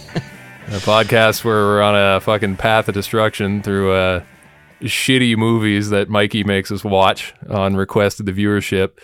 a podcast where we're on a fucking path of destruction through uh, shitty movies that Mikey makes us watch on request of the viewership.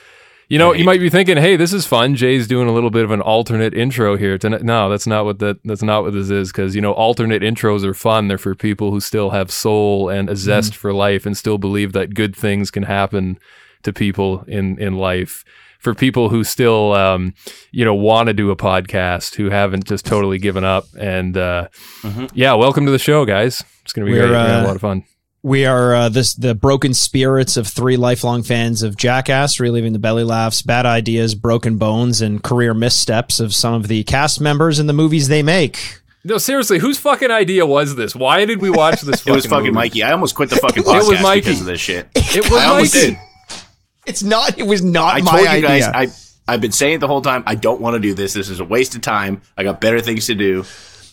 You know, you might be thinking, "Hey, this is fun." Jay's doing a little bit of an alternate intro here tonight. No, that's not what that that's not what this is because you know, alternate intros are fun. They're for people who still have soul and a zest for life and still believe that good things can happen to people in in life. For people who still, um, you know, want to do a podcast, who haven't just totally given up, and uh, yeah, welcome to the show, guys. It's gonna be great. We're gonna have uh, a lot of fun. We are uh, this the broken spirits of three lifelong fans of Jackass, reliving the belly laughs, bad ideas, broken bones, and career missteps of some of the cast members in the movies they make. No, seriously, whose fucking idea was this? Why did we watch this? It was fucking fucking movie? Mikey. I almost quit the fucking podcast it was podcast Mikey. because of this shit. It was I almost Mikey. did. It's not. It was not I my told you idea. guys. I I've been saying it the whole time. I don't want to do this. This is a waste of time. I got better things to do.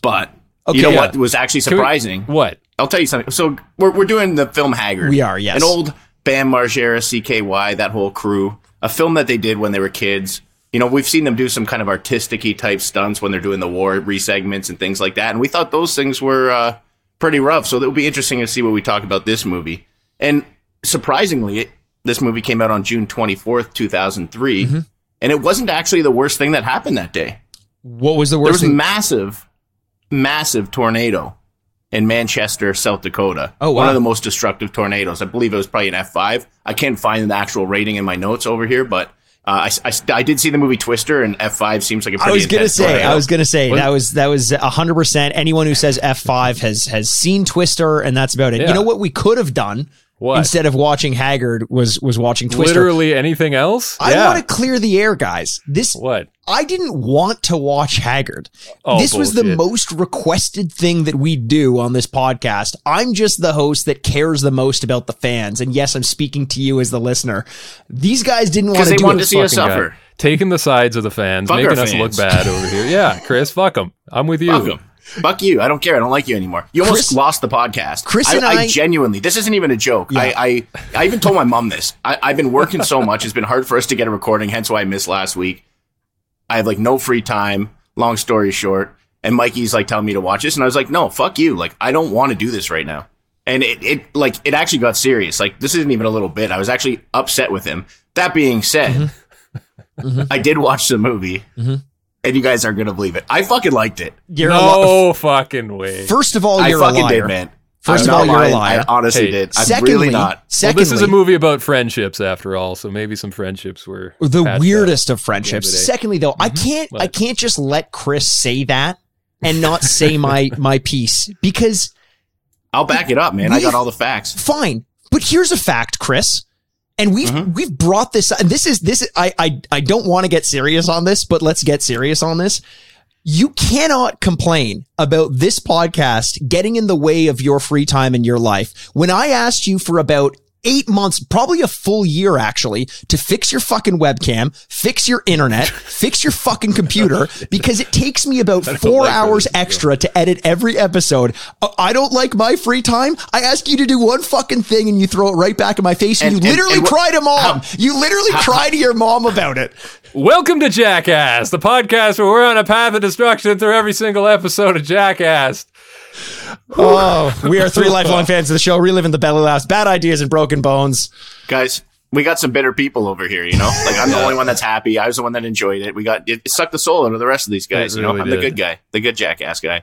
But Okay, you know yeah. what was actually Can we- surprising? What? I'll tell you something. So we're we're doing the film Haggard. We are, yes. An old Bam Margera, CKY, that whole crew. A film that they did when they were kids. You know, we've seen them do some kind of artistic-y type stunts when they're doing the war resegments and things like that. And we thought those things were uh, pretty rough. So it would be interesting to see what we talk about this movie. And surprisingly, it, this movie came out on June 24th, 2003. Mm-hmm. And it wasn't actually the worst thing that happened that day. what was the worst? There was thing? massive, massive tornado in Manchester, South Dakota. Oh, One wow. of the most destructive tornadoes. I believe it was probably an F5. I can't find the actual rating in my notes over here, but uh, I, I, I did see the movie Twister, and F5 seems like a pretty I was gonna say. tornado. I was gonna say that was that was hundred percent. Anyone who says F five has has seen Twister, and that's about it. Yeah. You know what we could have done What? instead of watching Haggard was was watching Twister. Literally anything else? I yeah. want to clear the air, guys. This What? I didn't want to watch Haggard. Oh, this was the most requested thing that we do on this podcast. I'm just the host that cares the most about the fans. And yes, I'm speaking to you as the listener. These guys didn't want Because to they do wanted it. to see us Fucking guy. suffer. Taking the sides of the fans, Fuck making our us look bad over here. Yeah, Chris, fuck them. I'm with you. Fuck you. I don't care. I don't like you anymore. You almost Chris- lost the podcast. Chris I, and I- genuinely, this isn't even a joke. I, I, I even told my mom this. I, I've been working so much. It's been hard for us to get a recording, hence why I missed last week. I have like no free time. Long story short. And Mikey's like telling me to watch this. And I was like, no, fuck you. Like, I don't want to do this right now. And it, it, like, it actually got serious. Like, this isn't even a little bit. I was actually upset with him. That being said, mm-hmm. I did watch the movie. Mm-hmm. And you guys aren't going to believe it. I fucking liked it. You're a li- No fucking way. First of all, I you're fucking a liar. did, man. First I'm of all, not you're a lying. liar. I honestly Hey, did. I'm secondly, really not. well, this is a movie about friendships after all, so maybe some friendships were the weirdest of friendships. the day. Secondly, though, I mm-hmm. can't I can't just let Chris say that and not say my my piece because I'll back it up, man. I got all the facts. fine. But here's a fact, Chris. And we've Mm-hmm. we've brought this and this is this I I I don't want to get serious on this, but let's get serious on this. You cannot complain about this podcast getting in the way of your free time in your life. When I asked you for about eight months, probably a full year actually, to fix your fucking webcam, fix your internet, fix your fucking computer, because it takes me about four like hours extra to edit every episode. Uh, I don't like my free time. I ask you to do one fucking thing and you throw it right back in my face. And, And- you and- literally and cry to mom. how- you literally cry to your mom about it. Welcome to Jackass, the podcast where we're on a path of destruction through every single episode of Jackass. Oh, we are three lifelong fans of the show, reliving the belly laughs, bad ideas, and broken bones. Guys, we got some bitter people over here, you know? Like, I'm the only one that's happy. I was the one that enjoyed it. We got, it sucked the soul out of the rest of these guys, It you know? really I'm the good guy, the good jackass guy.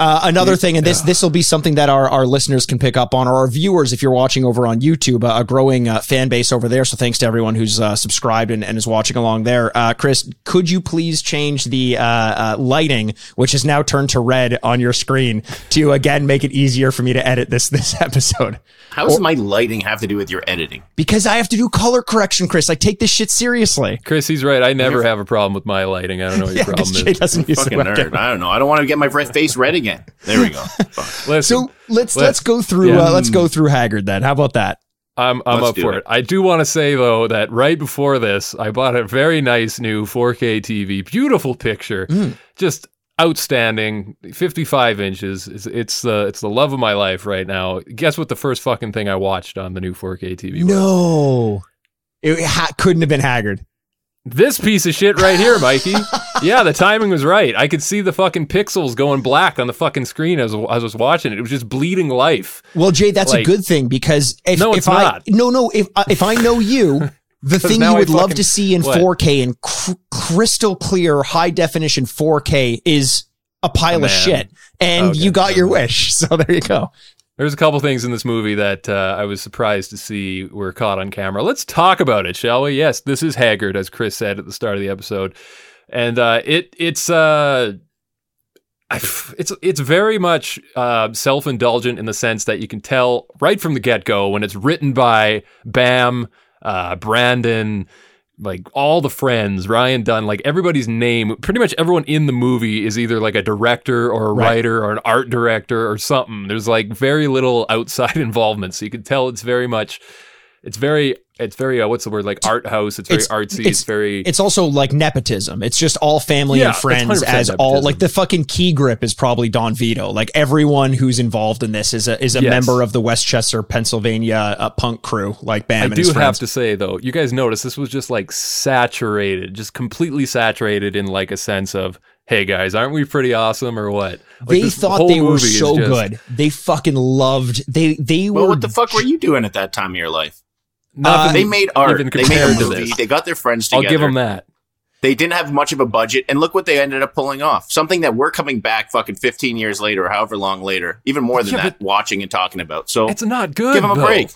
Uh, another thing, and this this will be something that our, our listeners can pick up on, or our viewers, if you're watching over on YouTube, uh, a growing uh, fan base over there. So thanks to everyone who's uh, subscribed and, and is watching along there. Uh, Chris, could you please change the uh, uh, lighting, which is now turned to red on your screen, to again make it easier for me to edit this this episode? How does my lighting have to do with your editing? Because I have to do color correction, Chris. I take this shit seriously. Chris, he's right. I never have a problem with my lighting. I don't know what your Yeah, problem because Jay is. doesn't use the Fucking webcam. nerd. I don't know. I don't want to get my face red again. Again. There we go. Listen, So let's Let's- let's go through yeah. uh, let's go through Haggard then. How about that? I'm I'm Let's up for it. it. I do want to say though that right before this, I bought a very nice new 4K TV, beautiful picture, Mm. just outstanding, 55 inches. It's it's the it's the love of my life right now. Guess what? The first fucking thing I watched on the new 4K TV. was? No, it ha- couldn't have been Haggard. This piece of shit right here, Mikey. yeah, the timing was right. I could see the fucking pixels going black on the fucking screen as, as I was watching it. It was just bleeding life. Well, Jay, that's a good thing because if, No, if it's I not. no no if uh, if I know you, the thing you would love to see in What? 4K and cr- crystal clear, high definition 4K is a pile of shit, and Okay. you got your wish. So there you go. There's a couple things in this movie that uh, I was surprised to see were caught on camera. Let's talk about it, shall we? Yes, this is Haggard, as Chris said at the start of the episode, and uh, it it's uh, it's it's very much uh, self indulgent in the sense that you can tell right from the get go when it's written by Bam, uh, Brandon. Like all the friends, Ryan Dunn, like everybody's name, pretty much everyone in the movie is either like a director or a Right. writer or an art director or something. There's like very little outside involvement, so you can tell it's very much, it's very, it's very, uh, what's the word, like art house. It's very It's- artsy. It's, it's- very, It's also like nepotism. It's just all family Yeah, and friends 100% as all like the fucking key grip is probably Don Vito. Like everyone who's involved in this is a is a Yes. member of the West Chester, Pennsylvania uh, punk crew, like Bam I and do his have to say though, you guys notice this was just like saturated, just completely saturated in like a sense of, hey guys, aren't we pretty awesome or what? Like, they thought they were so just good. They fucking loved. They they Well, were. what the fuck were you doing at that time of your life? Nothing uh, They made art. even They made a movie. this. They got their friends together. I'll give them that. They didn't have much of a budget, and look what they ended up pulling off. Something that we're coming back fucking 15 years later, or however long later, even more than Yeah, that, watching and talking about. So It's not good. give them a though. break.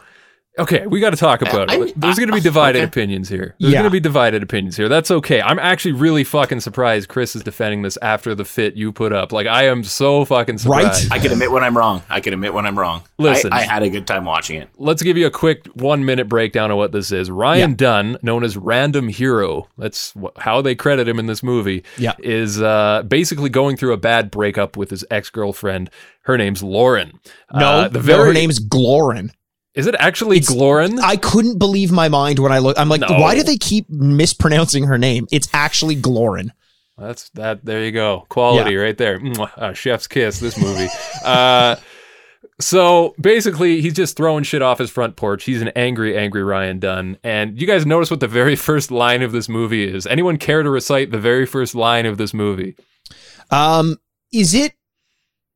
Okay, we got to talk about I- it. There's going to be divided okay. opinions here. There's Yeah. going to be divided opinions here. That's okay. I'm actually really fucking surprised Chris is defending this after the fit you put up. Like I am so fucking surprised. Right? I can admit when I'm wrong. I can admit when I'm wrong. Listen. I, I had a good time watching it. Let's give you a quick one minute breakdown of what this is. Ryan Yeah. Dunn, known as Random Hero, that's how they credit him in this movie, Yeah. is uh, basically going through a bad breakup with his ex girlfriend. Her name's Lauren. no, Uh, the no, very her name's Glorin. Is it actually It's- Glorin? I couldn't believe my mind when I look. I'm like, No. why do they keep mispronouncing her name? It's actually Glorin. That's that. There you go. Quality right there. Uh, chef's kiss. This movie. uh, so basically, he's just throwing shit off his front porch. He's an angry, angry Ryan Dunn. And you guys notice what the very first line of this movie is? Anyone care to recite the very first line of this movie? Um, is it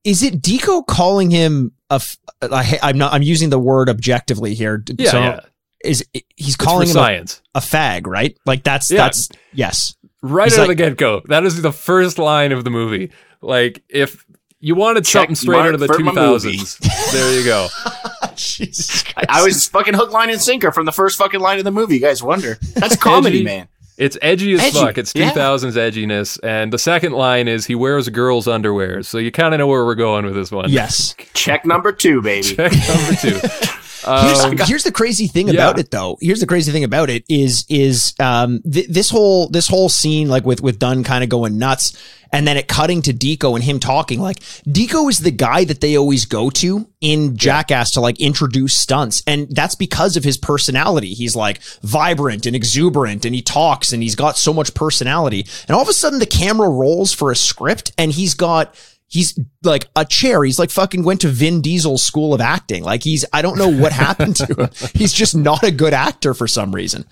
is it Deco calling him a? F- I, I'm not. I'm using the word objectively here. Yeah, so yeah. is he's calling him a, science. a fag, right? Like that's Yeah. that's yes. Right He's out of the get go. That is the first line of the movie. Like if. You wanted Check something straight mark out of the for my movie. 2000s. there you go. Jesus Christ. I was fucking hook, line, and sinker from the first fucking line of the movie. You guys wonder. That's comedy, man. It's edgy as Edgy, fuck. It's yeah. 2000s edginess. And the second line is he wears girls' underwear. So you kind of know where we're going with this one. yes. Check number two, baby. Check number two. Here's, Um, here's the crazy thing yeah. about it though. Here's the crazy thing about it is is um th- this whole this whole scene like with with Dunn kind of going nuts and then it cutting to Deco and him talking like Deco is the guy that they always go to in Jackass to like introduce stunts and that's because of his personality. He's like vibrant and exuberant and he talks and he's got so much personality. And all of a sudden the camera rolls for a script and he's got He's like a chair. He's like fucking went to Vin Diesel's school of acting. Like he's, I don't know what happened to him. He's just not a good actor for some reason.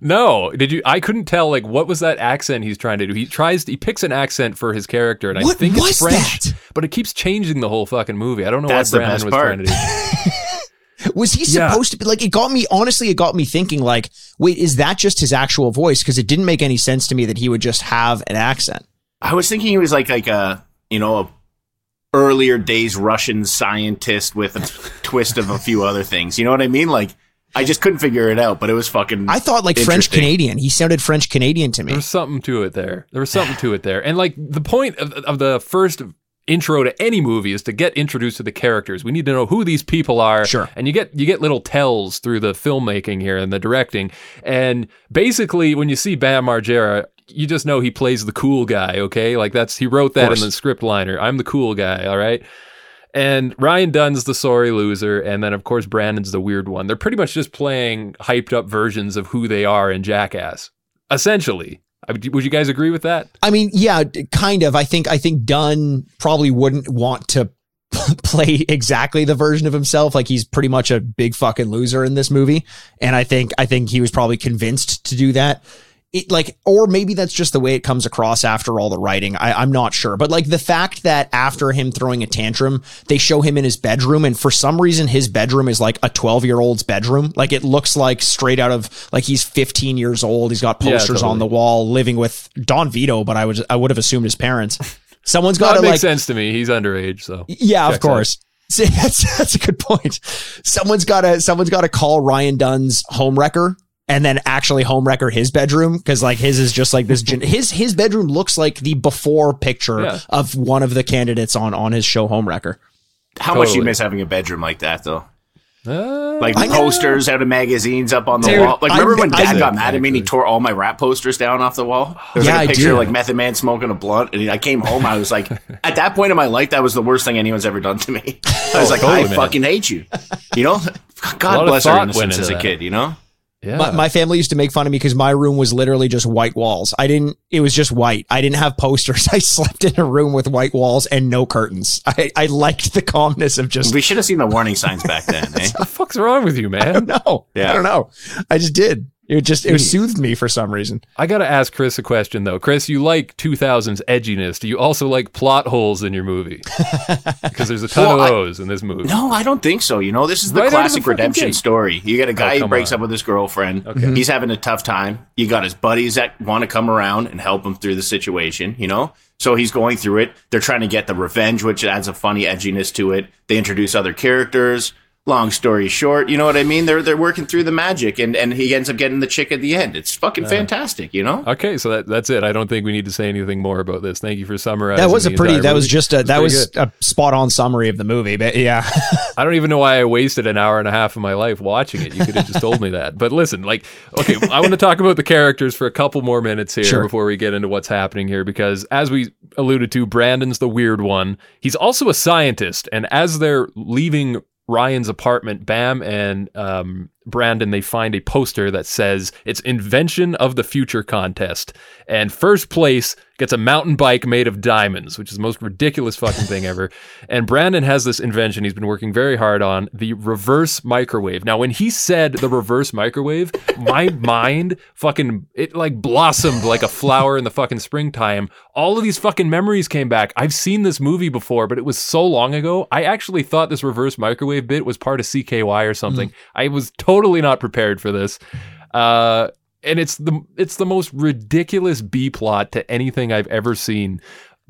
no, did you? I couldn't tell. Like, what was that accent he's trying to do? He tries. He picks an accent for his character, and I think it's French, that? but it keeps changing the whole fucking movie. I don't know That's what Brandon was part. trying to do. Was he Yeah. supposed to be like, it got me, honestly, it got me thinking like, wait, is that just his actual voice? Cause it didn't make any sense to me that he would just have an accent. I was thinking he was like like a you know a earlier days Russian scientist with a twist of a few other things. You know what I mean? Like I just couldn't figure it out, but it was fucking. I thought like French Canadian. He sounded French Canadian to me. There was something to it there. There was something to it there. And like the point of, of the first intro to any movie is to get introduced to the characters. We need to know who these people are. Sure. And you get you get little tells through the filmmaking here and the directing. And basically when you see Bam Margera, you just know he plays the cool guy, okay? Like that's he wrote that in the script liner. I'm the cool guy, all right? And Ryan Dunn's the sorry loser, and then of course Brandon's the weird one. They're pretty much just playing hyped up versions of who they are in Jackass. Essentially. I Would you guys agree with that? I mean, yeah, kind of. I think I think Dunn probably wouldn't want to play exactly the version of himself. Like he's pretty much a big fucking loser in this movie, and I think I think he was probably convinced to do that. It like, or maybe that's just the way it comes across after all the writing. I, I'm not sure, but like the fact that after him throwing a tantrum, they show him in his bedroom, and for some reason his bedroom is like a 12 year old's bedroom. Like it looks like straight out of like he's 15 years old. He's got Yeah, posters on the wall, living with Don Vito, but I was I would have assumed his parents. someone's got to like sense to me. He's underage, so yeah, of Checks out. course. See, that's that's a good point. Someone's got to someone's got to call Ryan Dunn's home wrecker and then actually home wrecker his bedroom because like his is just like this. Gen- his his bedroom looks like the before picture Yeah. of one of the candidates on on his show Homewrecker. How much do you miss having a bedroom like that, though? Uh, Like I know. posters out of magazines up on the Dude, wall. Like I- remember when I- Dad got mad at me and he tore all my rap posters down off the wall? There's Yeah, like I a picture of like Method Man smoking a blunt, and I came home. I was like, at that point in my life, that was the worst thing anyone's ever done to me. I was like, totally, I man. fucking hate you. You know, God bless our thought innocence as a that. kid. You know, yeah. My, my family used to make fun of me because my room was literally just white walls. I didn't. It was just white. I didn't have posters. I slept in a room with white walls and no curtains. I, I liked the calmness of just we should have seen the warning signs back then. Eh? what the fuck's wrong with you, I man? don't know. Yeah. I don't know. I just did. It just it soothed me for some reason. I gotta ask Chris a question though. Chris, you like 2000s edginess. Do you also like plot holes in your movie? Because there's a ton Well, of I- those in this movie. No, I don't think so. You know, this is the Right out of the classic redemption gate. story. You got a oh, guy Oh, who breaks on. up with his girlfriend. Okay, mm-hmm. He's having a tough time. You got his buddies that want to come around and help him through the situation, you know? So he's going through it. They're trying to get the revenge, which adds a funny edginess to it. They introduce other characters. Long story short, you know what I mean? They're they're working through the magic and, and he ends up getting the chick at the end. It's fucking fantastic, you know? Okay, so that, that's it. I don't think we need to say anything more about this. Thank you for summarizing. That was a pretty. entire That was just a. That was good. a spot on summary of the movie. But yeah, I don't even know why I wasted an hour and a half of my life watching it. You could have just told me that. But listen, like, okay, I want to talk about the characters for a couple more minutes here Sure. before we get into what's happening here, because as we alluded to, Brandon's the weird one. He's also a scientist, and as they're leaving Ryan's apartment, Bam and um, Brandon they find a poster that says it's invention of the future contest, and first place gets a mountain bike made of diamonds, which is the most ridiculous fucking thing ever. And Brandon has this invention he's been working very hard on, the reverse microwave. Now, when he said the reverse microwave, my mind fucking it like blossomed like a flower in the fucking springtime. All of these fucking memories came back. I've seen this movie before, but it was so long ago. I actually thought this reverse microwave bit was part of CKY or something. I was totally not prepared for this. Uh and it's the it's the most ridiculous B plot to anything I've ever seen.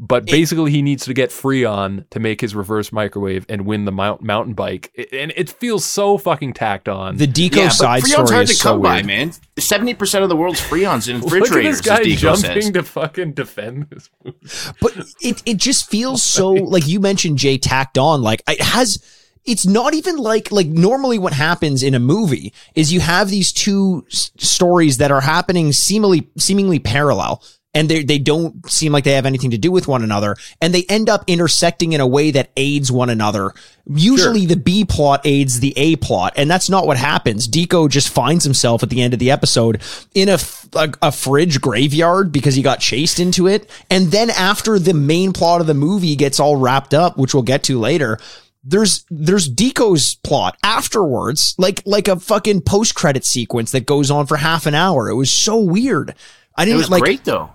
But basically, he needs to get Freon to make his reverse microwave and win the mount, mountain bike, I- and it feels so fucking tacked on. the Deco yeah, but side Freon's story hard is to so by, weird. man. Seventy percent of the world's Freon's in Look at refrigerators, this guy jumping says. to fucking defend this movie. but it it just feels so like you mentioned Jay tacked on like it has it's not even like like normally what happens in a movie is you have these two s- stories that are happening seemingly seemingly parallel and they they don't seem like they have anything to do with one another and they end up intersecting in a way that aids one another. Usually the b plot aids the a plot and that's not what happens. Deco just finds himself at the end of the episode in a, a, a fridge graveyard because he got chased into it and then after the main plot of the movie gets all wrapped up which we'll get to later there's there's Deco's plot afterwards, like like a fucking post credit sequence that goes on for half an hour. It was so weird. I It didn't was like. great though.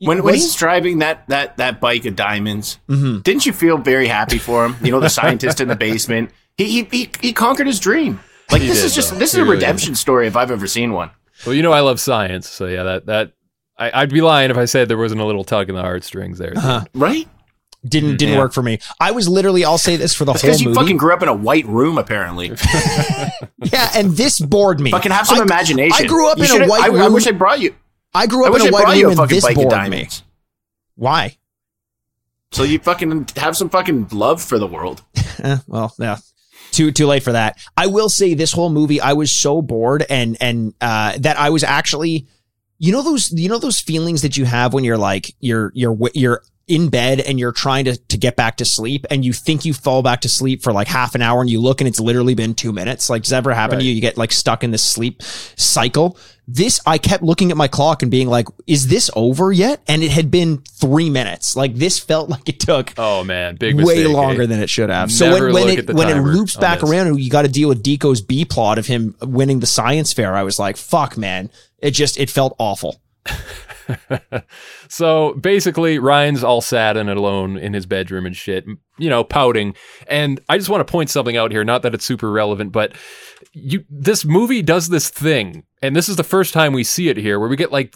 When, when he's driving that that that bike of diamonds, Mhm. didn't you feel very happy for him? You know, the scientist in the basement. He he he, he conquered his dream. Like this did, is just though. this is a really redemption story if I've ever seen one. Well, you know I love science, so yeah, that that I, I'd be lying if I said there wasn't a little tug in the heartstrings there. Uh-huh. Right? Didn't didn't Yeah. work for me. I was literally. I'll say this for the whole Because you movie. fucking grew up in a white room, apparently. yeah, and this bored me. fucking have some I- imagination. I grew up You in a white I, room. I wish I brought you. I grew up wish in I a white room, a and this bored me. Why? So you fucking have some fucking love for the world. Eh, well, yeah. Too too late for that. I will say this whole movie, I was so bored and and uh, that I was actually you know those you know those feelings that you have when you're like you're you're you're in bed and you're trying to, to get back to sleep and you think you fall back to sleep for like half an hour and you look and it's literally been two minutes. Like, does that ever happen Right. to you? You get like stuck in this sleep cycle. This, I kept looking at my clock and being like, is this over yet? And it had been three minutes. Like this felt like it took Oh man, big way mistake, longer eh? than it should have. So Never when, when it when it loops back this. around and you got to deal with Deco's B plot of him winning the science fair, I was like, fuck, man. It just it felt awful. So basically, Ryan's all sad and alone in his bedroom and shit, you know, pouting. And I just want to point something out here. Not that it's super relevant, but you, this movie does this thing, and this is the first time we see it here, where we get like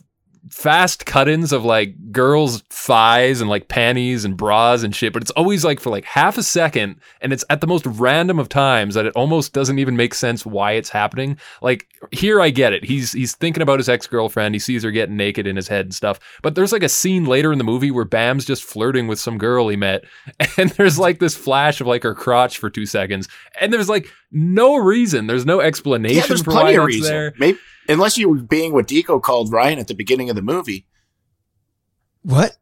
fast cut-ins of like girls' thighs and like panties and bras and shit. But it's always like for like half a second, and it's at the most random of times that it almost doesn't even make sense why it's happening. Like here, I get it. He's he's thinking about his ex girlfriend. He sees her getting naked in his head and stuff. But there's like a scene later in the movie where Bam's just flirting with some girl he met, and there's like this flash of like her crotch for two seconds, and there's like no reason. There's no explanation Yeah, there's for why plenty of that's reason. there. Maybe unless you were being what Deco called Ryan at the beginning of the movie. What?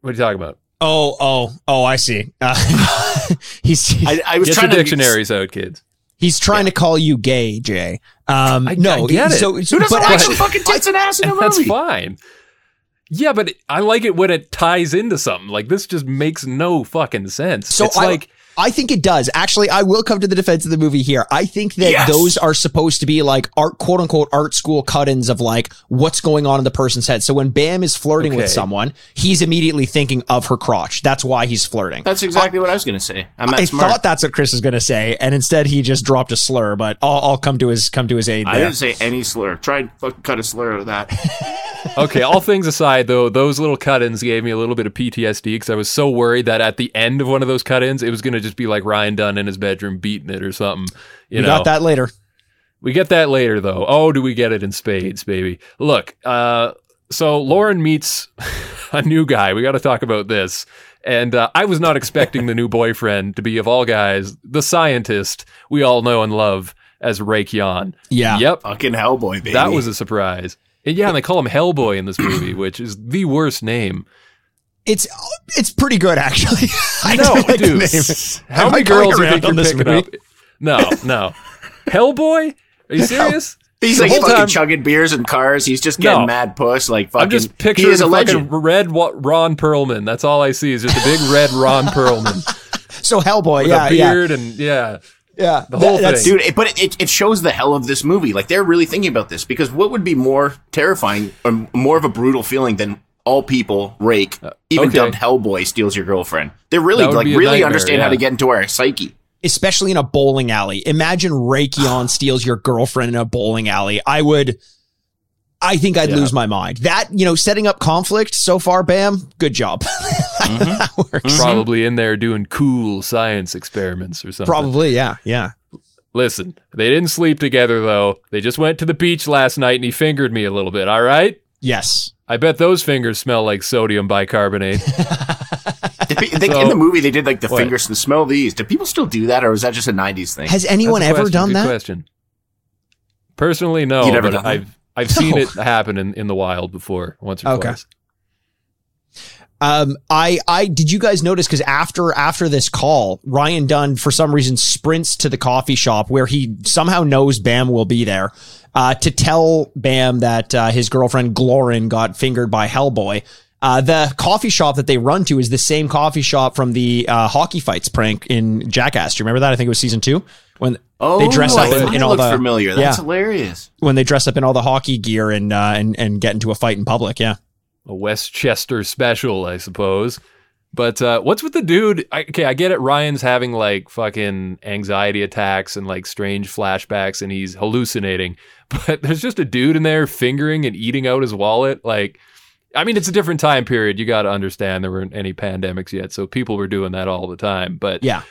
What are you talking about? Oh, oh, oh! I see. Uh, he's I, I was Get trying your to dictionaries out, kids. he's trying to call you gay, Jay. Um, I- no, I get it. So, Who doesn't but like actually, some fucking tits and ass in a movie? that's fine. Yeah, but I like it when it ties into something. Like this just makes no fucking sense. So it's I- like I think it does. Actually, I will come to the defense of the movie here. I think that Yes. those are supposed to be like art, quote unquote, art school cut-ins of like what's going on in the person's head. So when Bam is flirting Okay. with someone, he's immediately thinking of her crotch. That's why he's flirting. That's exactly what I was going to say. I'm not I smart. thought that's what Chris was going to say, and instead he just dropped a slur. But I'll, I'll come to his come to his aid. I didn't say any slur. Try and fucking cut a slur out of that. okay, all things aside though, those little cut-ins gave me a little bit of PTSD because I was so worried that at the end of one of those cut-ins, it was going to just be like Ryan Dunn in his bedroom beating it or something. You we know, got that later. We get that later, though. Oh, do we get it in spades, baby? Look, uh, so Lauren meets a new guy. We got to talk about this. And uh, I was not expecting the new boyfriend to be, of all guys, the scientist we all know and love as Rake Yohn. Yeah. Yep, fucking Hellboy, baby. that was a surprise. And yeah, and they call him Hellboy in this movie, which is the worst name. It's it's pretty good actually. I know, like dude. How Am many girls do you think you're this picking movie? up? No, no. Hellboy? Are you serious? He's The like fucking time- chugging beers and cars. He's just getting No. mad puss. Like fucking. I'm just he picturing is a legend. red Ron Perlman. That's all I see is just a big red Ron Perlman So Hellboy, with yeah, a yeah, and yeah. Yeah. the whole that's- thing. Dude, it, but it- it, it shows the hell of this movie. Like they're really thinking about this because what would be more terrifying or more of a brutal feeling than all people rake, even Uh, okay. dubbed Hellboy steals your girlfriend. They're really like really nightmare, understand how to get into our psyche. especially in a bowling alley. Imagine Rake Yohn steals your girlfriend in a bowling alley. I would, I think I'd Yeah. lose my mind. That, you know, setting up conflict so far, bam, good job. that mm-hmm. works. Probably in there doing cool science experiments or something. Probably, yeah, yeah. Listen, they didn't sleep together though. They just went to the beach last night and he fingered me a little bit, all right? Yes. I bet those fingers smell like sodium bicarbonate. Pe- they- So- in the movie, they did like the What? fingers to smell these. Do people still do that, or is that just a '90s thing? Has anyone ever question. done that? question. Personally, no, You never but done? I've I've seen No. it happen in, in the wild before, once or Okay. twice. Um, I, I, did you guys notice? Because after, after this call, Ryan Dunn, for some reason, sprints to the coffee shop where he somehow knows Bam will be there, uh, to tell Bam that, uh, his girlfriend Glorin got fingered by Hellboy. Uh, the coffee shop that they run to is the same coffee shop from the, uh, hockey fights prank in Jackass. Do you remember that? I think it was season two when oh, they dress up in, in all the, familiar. That's yeah, hilarious. when they dress up in all the hockey gear and, uh, and, and get into a fight in public. Yeah. A West Chester special, I suppose. But uh, what's with the dude? I, okay, I get it. Ryan's having like fucking anxiety attacks and like strange flashbacks, and he's hallucinating. But there's just a dude in there fingering and eating out his wallet. Like, I mean, it's a different time period. You got to understand there weren't any pandemics yet, so people were doing that all the time. But Yeah.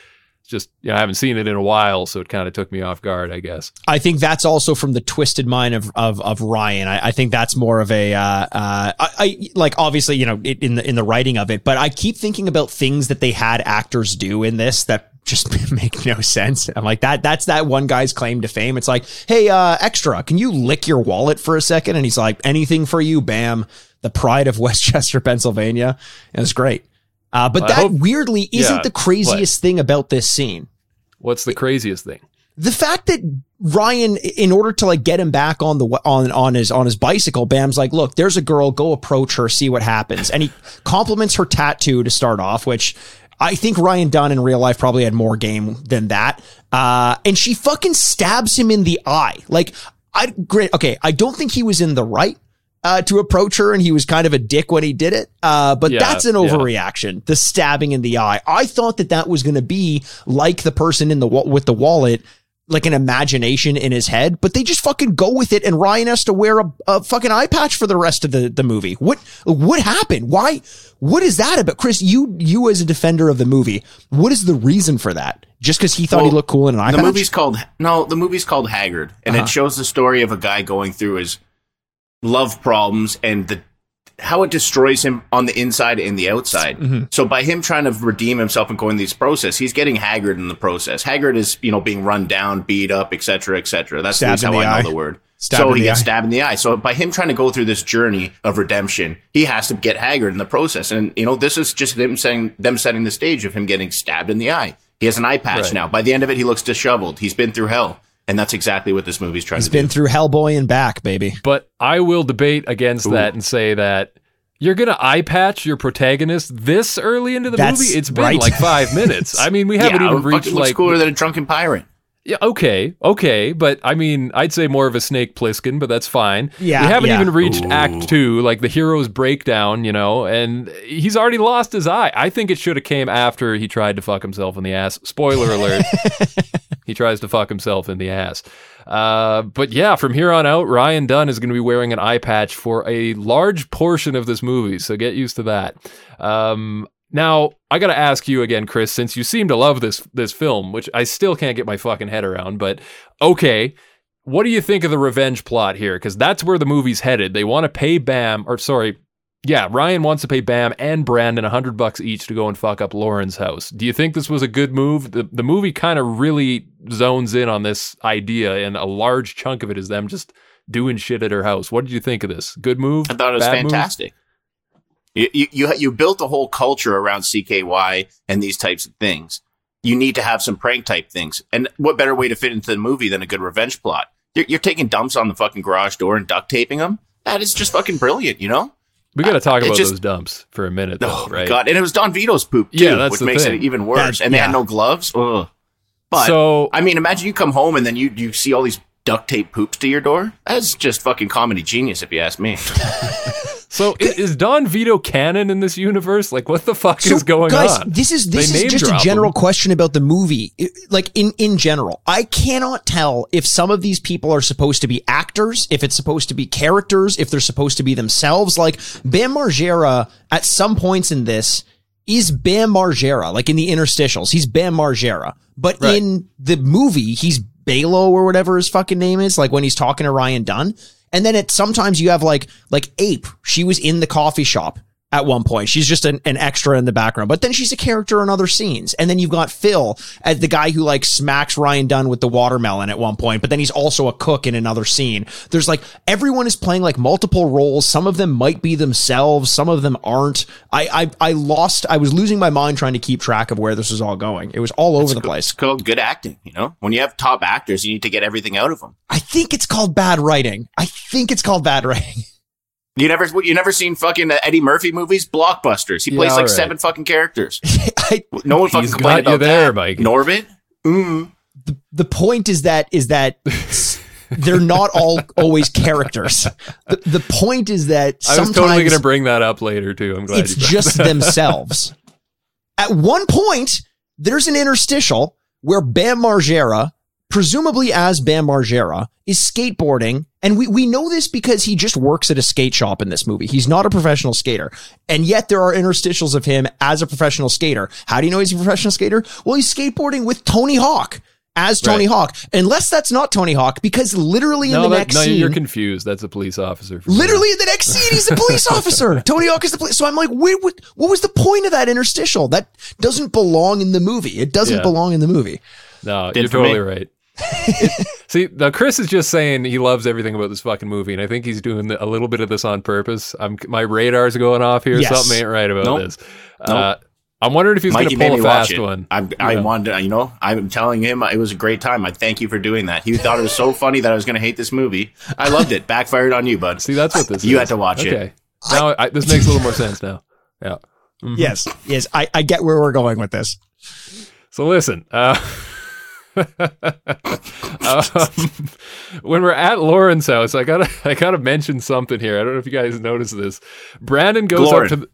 Just you know, I haven't seen it in a while, so it kind of took me off guard, I guess. I think that's also from the twisted mind of of, of Ryan. I, I think that's more of a uh, uh, I, I like obviously you know in the in the writing of it, but I keep thinking about things that they had actors do in this that just make no sense. I'm like that. That's that one guy's claim to fame. It's like, hey, uh, extra, can you lick your wallet for a second? And he's like, anything for you, bam. The pride of West Chester, Pennsylvania. And it's great. Uh, but I that hope- weirdly isn't Yeah, the craziest thing about this scene. What's the craziest thing? The fact that Ryan, in order to like get him back on the on on his on his bicycle, Bam's like, look, there's a girl, go approach her, see what happens, and he compliments her tattoo to start off, which I think Ryan Dunn in real life probably had more game than that. Uh, and she fucking stabs him in the eye. Like, I great. Okay, I don't think he was in the right. Uh, to approach her, and he was kind of a dick when he did it. Uh, but Yeah, that's an yeah. overreaction. The stabbing in the eye. I thought that that was going to be like the person in the with the wallet like an imagination in his head, but they just fucking go with it, and Ryan has to wear a, a fucking eye patch for the rest of the, the movie. What what happened? Why? What is that about, Chris? You you as a defender of the movie, what is the reason for that? Just because he thought he looked cool in an eye the patch? movie's called no the movie's called haggard and Uh-huh. it shows the story of a guy going through his love problems and the how it destroys him on the inside and the outside. Mm-hmm. So by him trying to redeem himself and going through this process, he's getting haggard in the process. Haggard is, you know, being run down, beat up, etc., etc. That's Stabbed at least in how I eye. know the word. Stabbed so he gets eye. stabbed in the eye. So by him trying to go through this journey of redemption, he has to get haggard in the process. And you know, this is just them saying them setting the stage of him getting stabbed in the eye. He has an eye patch Right. now. By the end of it, he looks disheveled. He's been through hell. And that's exactly what this movie's trying He's to do. He's been through Hellboy and back, baby. But I will debate against that and say that you're gonna eye patch your protagonist this early into the That's movie. It's been right. like five minutes. I mean, we haven't yeah, even reached fucking looks like cooler than a drunken pirate. Yeah, okay, okay, but I mean, I'd say more of a Snake Plissken, but that's fine. Yeah, we haven't yeah. even reached Act Two, like the hero's breakdown, you know, and he's already lost his eye. I think it should have came after he tried to fuck himself in the ass. Spoiler alert: he tries to fuck himself in the ass. Uh, but yeah, from here on out, Ryan Dunn is going to be wearing an eye patch for a large portion of this movie, so get used to that. Um, now, I got to ask you again, Chris, since you seem to love this this film, which I still can't get my fucking head around, but okay, what do you think of the revenge plot here? Because that's where the movie's headed. They want to pay Bam, or sorry, yeah, Ryan wants to pay Bam and Brandon a hundred bucks each to go and fuck up Lauren's house. Do you think this was a good move? The the movie kind of really zones in on this idea, and a large chunk of it is them just doing shit at her house. What did you think of this? Good move? I thought it was Bad move? fantastic. You, you you you built a whole culture around CKY and these types of things. You need to have some prank type things, and what better way to fit into the movie than a good revenge plot? You're, you're taking dumps on the fucking garage door and duct taping them. That is just fucking brilliant, you know? We got to uh, talk It about just- those dumps for a minute, though, Oh right? god! And it was Don Vito's poop too, Yeah, that's which the makes thing. it even worse. That- and they yeah. had no gloves. Ugh. But so I mean, imagine you come home and then you you see all these duct tape poops to your door. That's just fucking comedy genius, if you ask me. So is Don Vito canon in this universe? Like, what the fuck is going guys, on? this is this They is just a general him. question about the movie. Like in in general, I cannot tell if some of these people are supposed to be actors, if it's supposed to be characters, if they're supposed to be themselves. Like Bam Margera, at some points in this, is Bam Margera. Like in the interstitials, he's Bam Margera, but Right. in the movie, he's Balo or whatever his fucking name is. Like when he's talking to Ryan Dunn. And then it sometimes you have like like Ape. She was in the coffee shop at one point. She's just an, an extra in the background, but then she's a character in other scenes. And then you've got Phil as the guy who like smacks Ryan Dunn with the watermelon at one point, but then he's also a cook in another scene. There's like everyone is playing like multiple roles. Some of them might be themselves, some of them aren't. I I, I lost. I was losing my mind trying to keep track of where this was all going. It was all over the place. It's called good acting. You know, when you have top actors, you need to get everything out of them. I think it's called bad writing. I think it's called bad writing. You never, you never seen fucking uh, Eddie Murphy movies, blockbusters. He Yeah, plays like alright. seven fucking characters. I, No one fucking He's complained got you about there, that. Mike. Norbit. Mm. the point is that is that they're not all always characters. The, the point is that I was sometimes totally going to bring that up later too. I'm glad it's you just that themselves. At one point, there's an interstitial where Bam Margera, presumably as Bam Margera, is skateboarding. And we, we know this because he just works at a skate shop in this movie. He's not a professional skater. And yet there are interstitials of him as a professional skater. How do you know he's a professional skater? Well, he's skateboarding with Tony Hawk as Tony Right. Hawk, unless that's not Tony Hawk, because literally in No, the that, next no, scene, you're confused. That's a police officer. for sure. literally in the next scene, he's a police officer. Tony Hawk is the police. So I'm like, wait, what, what was the point of that interstitial? That doesn't belong in the movie. It doesn't Yeah. belong in the movie. No, Did you're for me. totally right. It- see, now Chris is just saying he loves everything about this fucking movie, and I think he's doing a little bit of this on purpose. I'm my radar's going off here. Yes. Something ain't right about Nope. this. Uh, I'm wondering if he's Mikey going to pull a fast one. I'm, I Yeah. wanted, you know, I'm telling him it was a great time. I thank you for doing that. He thought it was so funny that I was going to hate this movie. I loved it. Backfired on you, bud. See, that's what this is. You had to watch it. Okay. Now I, this makes a little more sense now. Yeah. Mhm. Yes, yes, I, I get where we're going with this. So listen, uh, um, when we're at Lauren's house, I gotta I gotta mention something here. I don't know if you guys noticed this. Brandon goes Lauren. up to. The,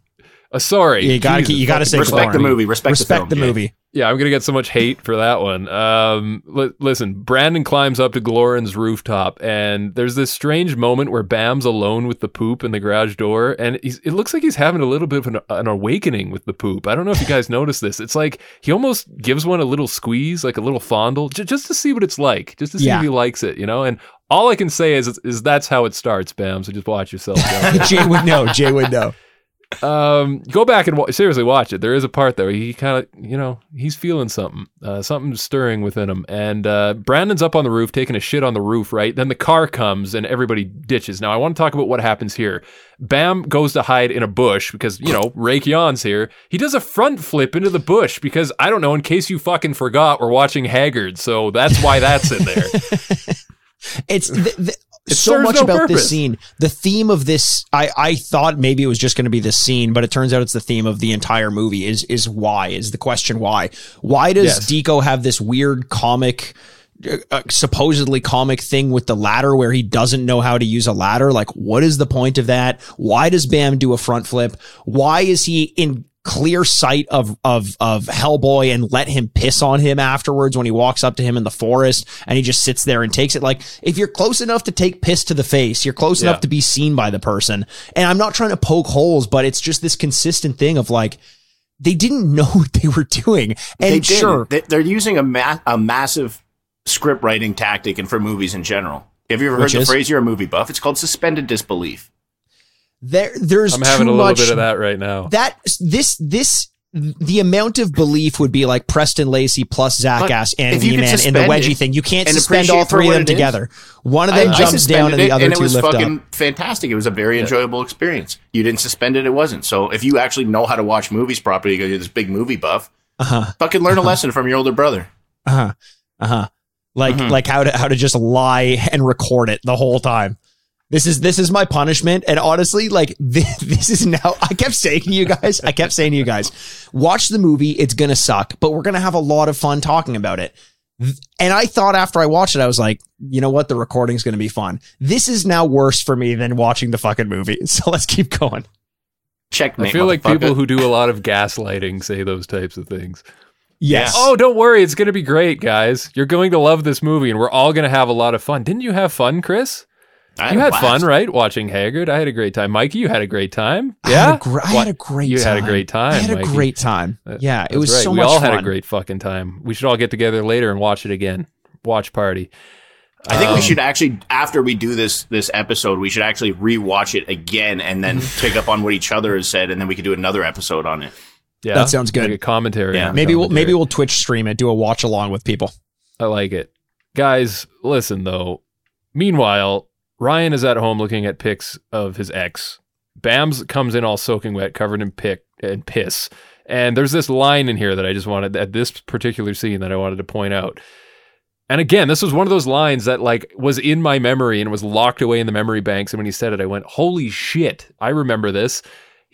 uh, sorry, You gotta, Jesus you gotta fucking say Respect the movie. Respect, Respect the, the movie. Yeah, I'm gonna get so much hate for that one. Um, li- listen, Brandon climbs up to Glorin's rooftop, and there's this strange moment where Bam's alone with the poop in the garage door, and he's, it looks like he's having a little bit of an, an awakening with the poop. I don't know if you guys noticed this. It's like he almost gives one a little squeeze, like a little fondle, j- just to see what it's like, just to see Yeah. if he likes it, you know. And all I can say is, is that's how it starts, Bam. So just watch yourself. Jay would know. Jay would know. Um, go back and wa- seriously watch it. There is a part there. He kind of, you know, he's feeling something, uh, something stirring within him. And uh, Brandon's up on the roof taking a shit on the roof. Right then, the car comes and everybody ditches. Now, I want to talk about what happens here. Bam goes to hide in a bush because you know Rake Yohn's here. He does a front flip into the bush because I don't know. In case you fucking forgot, we're watching Haggard, so that's why that's in there. It's the, the, It so much no about purpose. this scene. The theme of this, I, I thought maybe it was just going to be this scene, but it turns out it's the theme of the entire movie. Is is why is the question why? Why does Yes. Deco have this weird comic? Uh, supposedly comic thing with the ladder where he doesn't know how to use a ladder. Like, what is the point of that? Why does Bam do a front flip? Why is he in clear sight of of of Hellboy and let him piss on him afterwards when he walks up to him in the forest and he just sits there and takes it? Like, if you're close enough to take piss to the face, you're close Yeah. enough to be seen by the person. And I'm not trying to poke holes, but it's just this consistent thing of like. They didn't know what they were doing, and They sure, They, they're using a, ma- a massive script writing tactic and for movies in general. Have you ever Which heard the is? phrase? You're a movie buff. It's called suspended disbelief. There there's I'm having too a little much bit of that right now. that this this the amount of belief would be like Preston Lacy plus Zach But Ass and if you could E-Man in the wedgie it thing. You can't suspend all three of them it is. together. One of them I- I jumps down and the it, other and it two was lift fucking up. fantastic. It was a very enjoyable experience. You didn't suspend it; it wasn't. So if you actually know how to watch movies properly, because you're this big movie buff, Uh-huh. fucking learn a lesson from your older brother. Uh-huh. Uh-huh. Like Mhm. like how to how to just lie and record it the whole time. This is this is my punishment, and honestly, like this, this is now. I kept saying to you guys, I kept saying to you guys, watch the movie. It's gonna suck, but we're gonna have a lot of fun talking about it. And I thought after I watched it, I was like, you know what, the recording's gonna be fun. This is now worse for me than watching the fucking movie. So let's keep going. Checkmate. I feel like people who do a lot of gaslighting say those types of things. Yes. Oh, don't worry. It's going to be great, guys. You're going to love this movie and we're all going to have a lot of fun. Didn't you have fun, Chris? I you a had fun, right? Watching Haggard. I had a great time. Mikey, you had a great time. I Yeah. had a, gr- I had a great You time. had a great time, I had a Mikey. great time. Uh, Yeah, it That's was right. so we much all fun. had a great fucking time. We should all get together later and watch it again. Watch party. I think Um, we should actually, after we do this this episode, we should actually rewatch it again and then pick up on what each other has said, and then we could do another episode on it. Yeah, That sounds good. Like a commentary. Yeah. on the Maybe we'll maybe we'll Twitch stream it, do a watch along with people. I like it. Guys, listen though. Meanwhile, Ryan is at home looking at pics of his ex. Bams comes in all soaking wet, covered in pick and piss. And there's this line in here that I just wanted at this particular scene that I wanted to point out. And again, this was one of those lines that like was in my memory and was locked away in the memory banks. And when he said it, I went, "Holy shit! I remember this."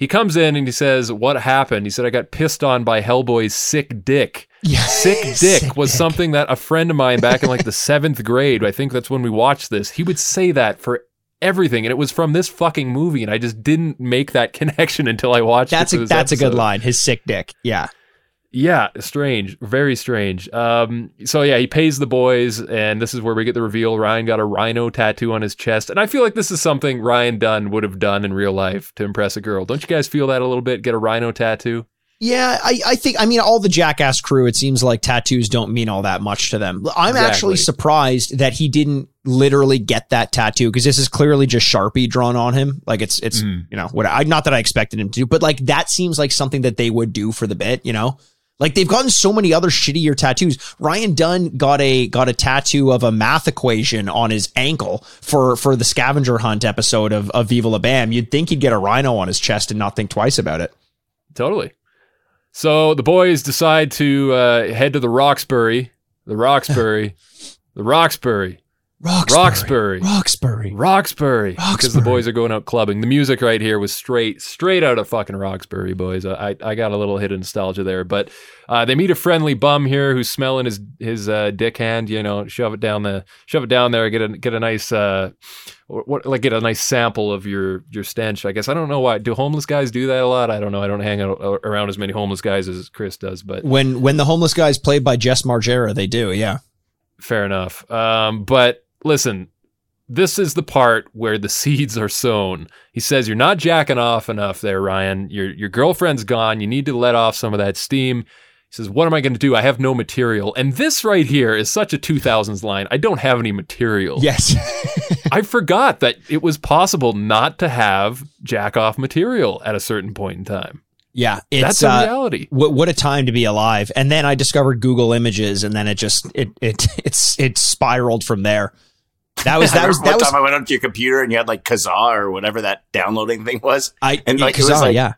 He comes in and he says, "What happened?" He said, "I got pissed on by Hellboy's sick dick." Yeah. Sick dick was something that a friend of mine back in like the seventh grade, I think that's when we watched this, he would say that for everything. And it was from this fucking movie. And I just didn't make that connection until I watched That's it. a that's a good line. His sick dick. Yeah. Yeah, strange, very strange. Um, so yeah, he pays the boys, and this is where we get the reveal. Ryan got a rhino tattoo on his chest, and I feel like this is something Ryan Dunn would have done in real life to impress a girl. Don't you guys feel that a little bit? Get a rhino tattoo? Yeah, I, I think I mean all the jackass crew, it seems like tattoos don't mean all that much to them. I'm actually surprised that he didn't literally get that tattoo because this is clearly just Sharpie drawn on him. Like it's it's Mm. you know what I not that I expected him to do, but like that seems like something that they would do for the bit, you know? Like they've gotten so many other shittier tattoos. Ryan Dunn got a got a tattoo of a math equation on his ankle for for the scavenger hunt episode of, of Viva La Bam. You'd think he'd get a rhino on his chest and not think twice about it. Totally. So the boys decide to uh, head to the Roxbury, the Roxbury, the Roxbury, Roxbury. Roxbury. Roxbury, Roxbury. because the boys are going out clubbing. The music right here was straight, straight out of fucking Roxbury, boys. I, I, got a little hit of nostalgia there, but uh, they meet a friendly bum here who's smelling his his uh, dick hand. You know, shove it down the, shove it down there. Get a get a nice, uh, what like get a nice sample of your your stench. I guess I don't know why. Do homeless guys do that a lot? I don't know. I don't hang out uh, around as many homeless guys as Chris does, but When when the homeless guy is played by Jess Margera, they do, yeah. Fair enough. Um, but listen, this is the part where the seeds are sown. He says you're not jacking off enough there, Ryan. Your your girlfriend's gone. You need to let off some of that steam. He says, "What am I going to do? I have no material." And this right here is such a 2000s line. I don't have any material. Yes. I forgot that it was possible not to have jack off material at a certain point in time. yeah. It's That's a uh, reality. what what a time to be alive. And then I discovered Google Images and then it just it it it's it spiraled from there. That was that was One that was time I went onto your computer and you had like Kazaa or whatever that downloading thing was. I and, like, it was like- yeah.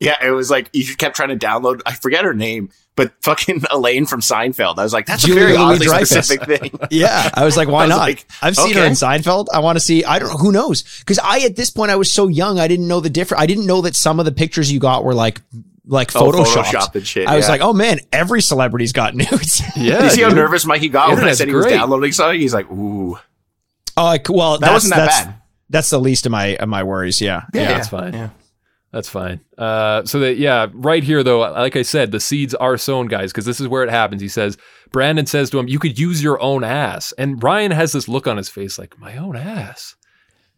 Yeah, it was like you kept trying to download. I forget her name, but fucking Elaine from Seinfeld. I was like, that's Julia a very oddly Louis-Dreyfus. specific thing. Yeah, I was like, why was not? like, I've seen her in Seinfeld. I want to see. I don't know. Who knows? Because I at this point I was so young, I didn't know the difference. I didn't know that some of the pictures you got were like like Oh, photoshopped. photoshopped and shit, I was like, oh man, every celebrity's got nudes. Yeah. you see how nervous Mikey got when I Internet's said he was downloading something? He's like, ooh, Oh, like, well, that that's, wasn't that that's, bad. That's the least of my of my worries. Yeah, Yeah, that's fine. Yeah. That's fine. Uh, so that yeah, right here though, like I said, the seeds are sown, guys, because this is where it happens. He says, Brandon says to him, "You could use your own ass," and Ryan has this look on his face, like my own ass,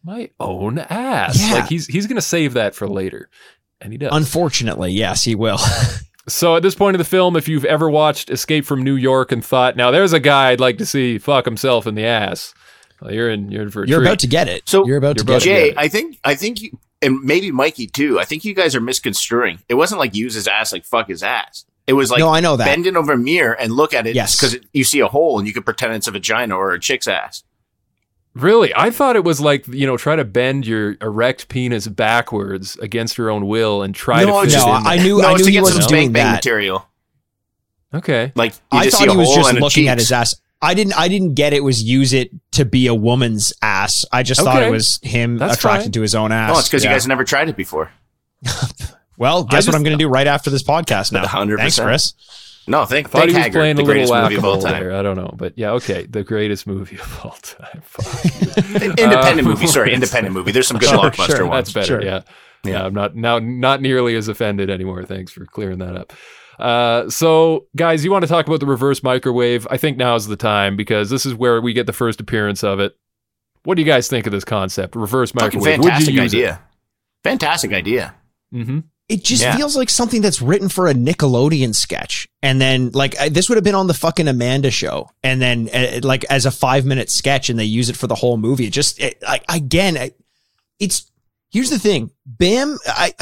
my own ass. Yeah. Like he's he's gonna save that for later, and he does. Unfortunately, yes, he will. so at this point in the film, if you've ever watched Escape from New York and thought, now there's a guy I'd like to see fuck himself in the ass, well, you're in you're in for a You're treat. about to get it. So- you're about You're to about get to it. Jay, it. I think I think you and maybe Mikey too. I think you guys are misconstruing. It wasn't like use his ass like fuck his ass. It was like no, I know that. bend it over a mirror and look at it Yes. because you see a hole and you could pretend it's a vagina or a chick's ass. Really? I thought it was like, you know, try to bend your erect penis backwards against your own will and try No, to fit it's it no, in. I knew no, I knew to he get some wasn't doing bang that. material. Okay. Like you I just thought see a he was just looking at his ass. I didn't. I didn't get it was use it to be a woman's ass. I just thought it was him That's attracted fine. to his own ass. Oh, it's because Yeah. you guys never tried it before. Well, guess just- what I'm going to do right after this podcast now. 100%. Thanks, Chris. No, thank, I thought thank he was Haggard, playing the a little greatest movie of all whack-a-mole time. there. I don't know. But yeah, okay. The greatest movie of all time. Independent Uh, movie, sorry, independent movie. There's some good Sure, blockbuster sure. ones. That's better. Sure. Yeah. yeah. Yeah. I'm not now not nearly as offended anymore. Thanks for clearing that up. Uh, so guys, you want to talk about the reverse microwave? I think now is the time because this is where we get the first appearance of it. What do you guys think of this concept? Reverse Fucking microwave. Would you fantastic use idea. Fantastic idea. it? Mm-hmm. It just Yeah. feels like something that's written for a Nickelodeon sketch, and then like I- this would have been on the fucking Amanda show, and then uh, like as a five minute sketch, and they use it for the whole movie. It just it, I, again, I- it's here's the thing, Bam. I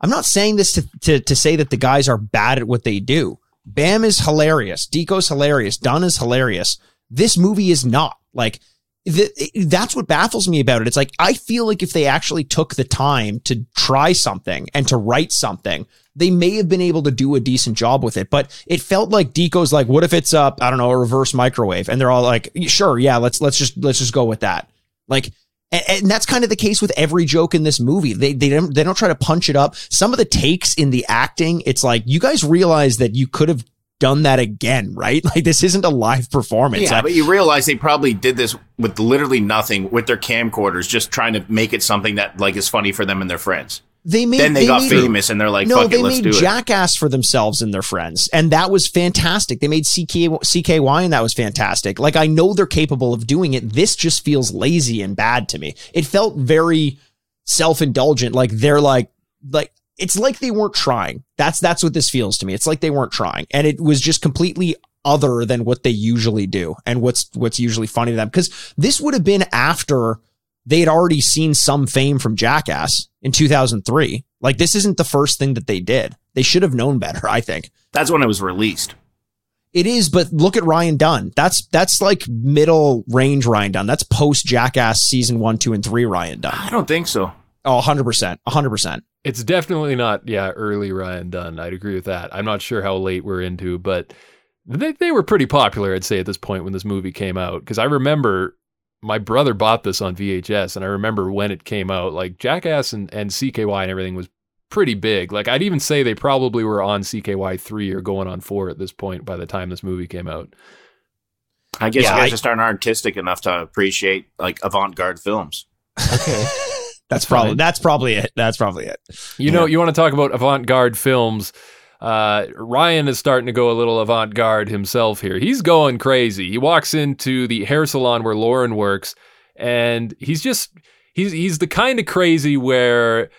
I'm not saying this to, to to say that the guys are bad at what they do. Bam is hilarious. Deco's hilarious. Don is hilarious. This movie is not like th- that's what baffles me about it. It's like I feel like if they actually took the time to try something and to write something, they may have been able to do a decent job with it. But it felt like Deco's like, what if it's uh, I don't know, a reverse microwave? And they're all like, sure, yeah, let's let's just let's just go with that. Like and, and that's kind of the case with every joke in this movie. They they don't they don't try to punch it up. Some of the takes in the acting, it's like you guys realize that you could have done that again, right? Like this isn't a live performance. Yeah, I- but you realize they probably did this with literally nothing with their camcorders, just trying to make it something that like is funny for them and their friends. They made Then they, got made- famous and they're like, no, "Fuck they it, let's made do it." Jackass for themselves and their friends, and that was fantastic. They made CK, CKY, and that was fantastic. Like I know they're capable of doing it. This just feels lazy and bad to me. It felt very self indulgent. Like they're like like it's like they weren't trying. That's that's what this feels to me. It's like they weren't trying, and it was just completely other than what they usually do, and what's what's usually funny to them. Because this would have been after they had already seen some fame from Jackass in 2003. Like this isn't the first thing that they did. They should have known better. I think That's when it was released. it is. But look at Ryan Dunn. That's that's like middle range Ryan Dunn. That's post Jackass season one, two, and three Ryan Dunn. I don't think so. Oh, 100 percent, 100 percent. It's definitely not, yeah, early Ryan Dunn. I'd agree with that. I'm not sure how late we're into, but they, they were pretty popular, I'd say, at this point when this movie came out. Because I remember my brother bought this on VHS, and I remember when it came out, like Jackass and, and CKY and everything was pretty big. Like, I'd even say they probably were on CKY 3 or going on 4 at this point by the time this movie came out. I guess Yeah, you guys I- just aren't artistic enough to appreciate like avant-garde films. Okay. that's probably that's probably it. That's probably it. You know, you want to talk about avant garde films. Uh, Ryan is starting to go a little avant garde himself here. He's going crazy. He walks into the hair salon where Lauren works, and he's just he's he's the kind of crazy where.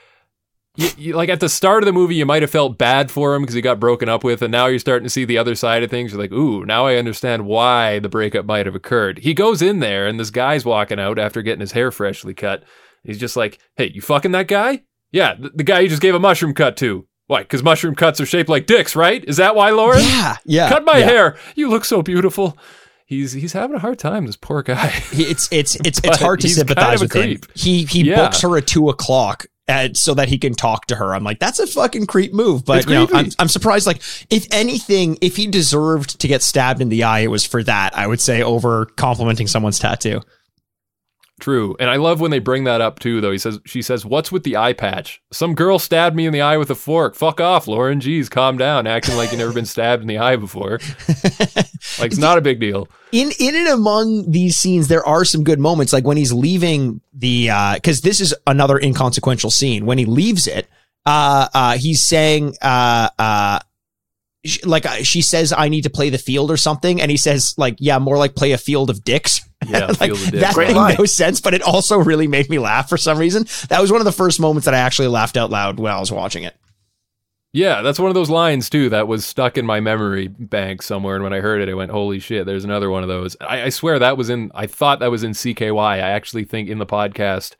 You, you, like at the start of the movie, you might have felt bad for him because he got broken up with, and now you're starting to see the other side of things. You're like, ooh, now I understand why the breakup might have occurred. He goes in there, and this guy's walking out after getting his hair freshly cut. He's just like, hey, you fucking that guy? Yeah, the, the guy you just gave a mushroom cut to. Why? Because mushroom cuts are shaped like dicks, right? Is that why, Lauren? Yeah, yeah. Cut my yeah. hair. You look so beautiful. He's he's having a hard time. This poor guy. It's it's it's it's hard to he's kind sympathize of with a him. He he Yeah. books her at two o'clock. uh so that he can talk to her, I'm like, that's a fucking creep move. But you know. I'm, I'm surprised. Like, if anything, if he deserved to get stabbed in the eye, it was for that. I would say over complimenting someone's tattoo. True. And I love when they bring that up too, though. He says she says, What's with the eye patch? Some girl stabbed me in the eye with a fork. Fuck off, Lauren. Jeez, calm down. Acting like you've never been stabbed in the eye before. like it's not a big deal. in in and among these scenes there are some good moments like when he's leaving the uh because this is another inconsequential scene when he leaves it uh uh he's saying uh uh like uh, she says i need to play the field or something and he says like yeah more like play a field of dicks Yeah, like feel the dick. that Great made line. no sense but it also really made me laugh for some reason that was one of the first moments that i actually laughed out loud while i was watching it Yeah, that's one of those lines too that was stuck in my memory bank somewhere. And when I heard it, I went, "Holy shit!" There's another one of those. I, I swear that was in. I thought that was in CKY. I actually think in the podcast,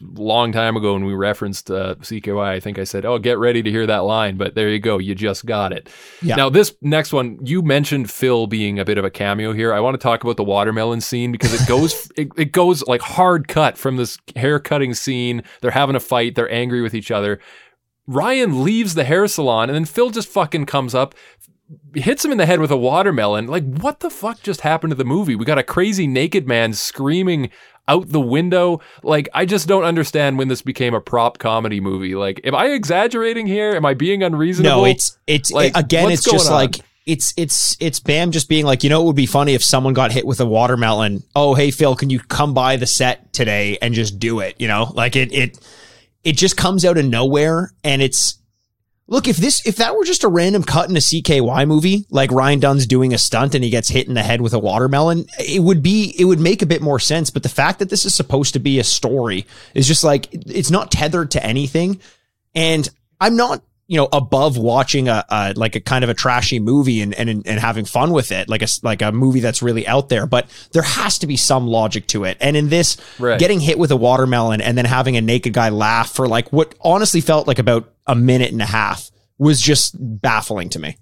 long time ago when we referenced uh, CKY, I think I said, "Oh, get ready to hear that line." But there you go, you just got it. Yeah. Now this next one, you mentioned Phil being a bit of a cameo here. I want to talk about the watermelon scene because it goes, it, it goes like hard cut from this hair cutting scene. They're having a fight. They're angry with each other. Ryan leaves the hair salon and then Phil just fucking comes up, hits him in the head with a watermelon. Like, what the fuck just happened to the movie? We got a crazy naked man screaming out the window. Like, I just don't understand when this became a prop comedy movie. Like, am I exaggerating here? Am I being unreasonable? No, it's it's Like, again. It's just on? like it's it's it's Bam just being like, you know, it would be funny if someone got hit with a watermelon. Oh, hey Phil, can you come by the set today and just do it? You know, like it it it just comes out of nowhere, and it's look if this if that were just a random cut in a CKY movie, like Ryan Dunn's doing a stunt and he gets hit in the head with a watermelon, it would be it would make a bit more sense. But the fact that this is supposed to be a story is just like it's not tethered to anything. And I'm not, you know, above watching a, a like a kind of a trashy movie and, and and having fun with it, like a like a movie that's really out there. But there has to be some logic to it. And in this, Right. getting hit with a watermelon and then having a naked guy laugh for like what honestly felt like about a minute and a half was just baffling to me.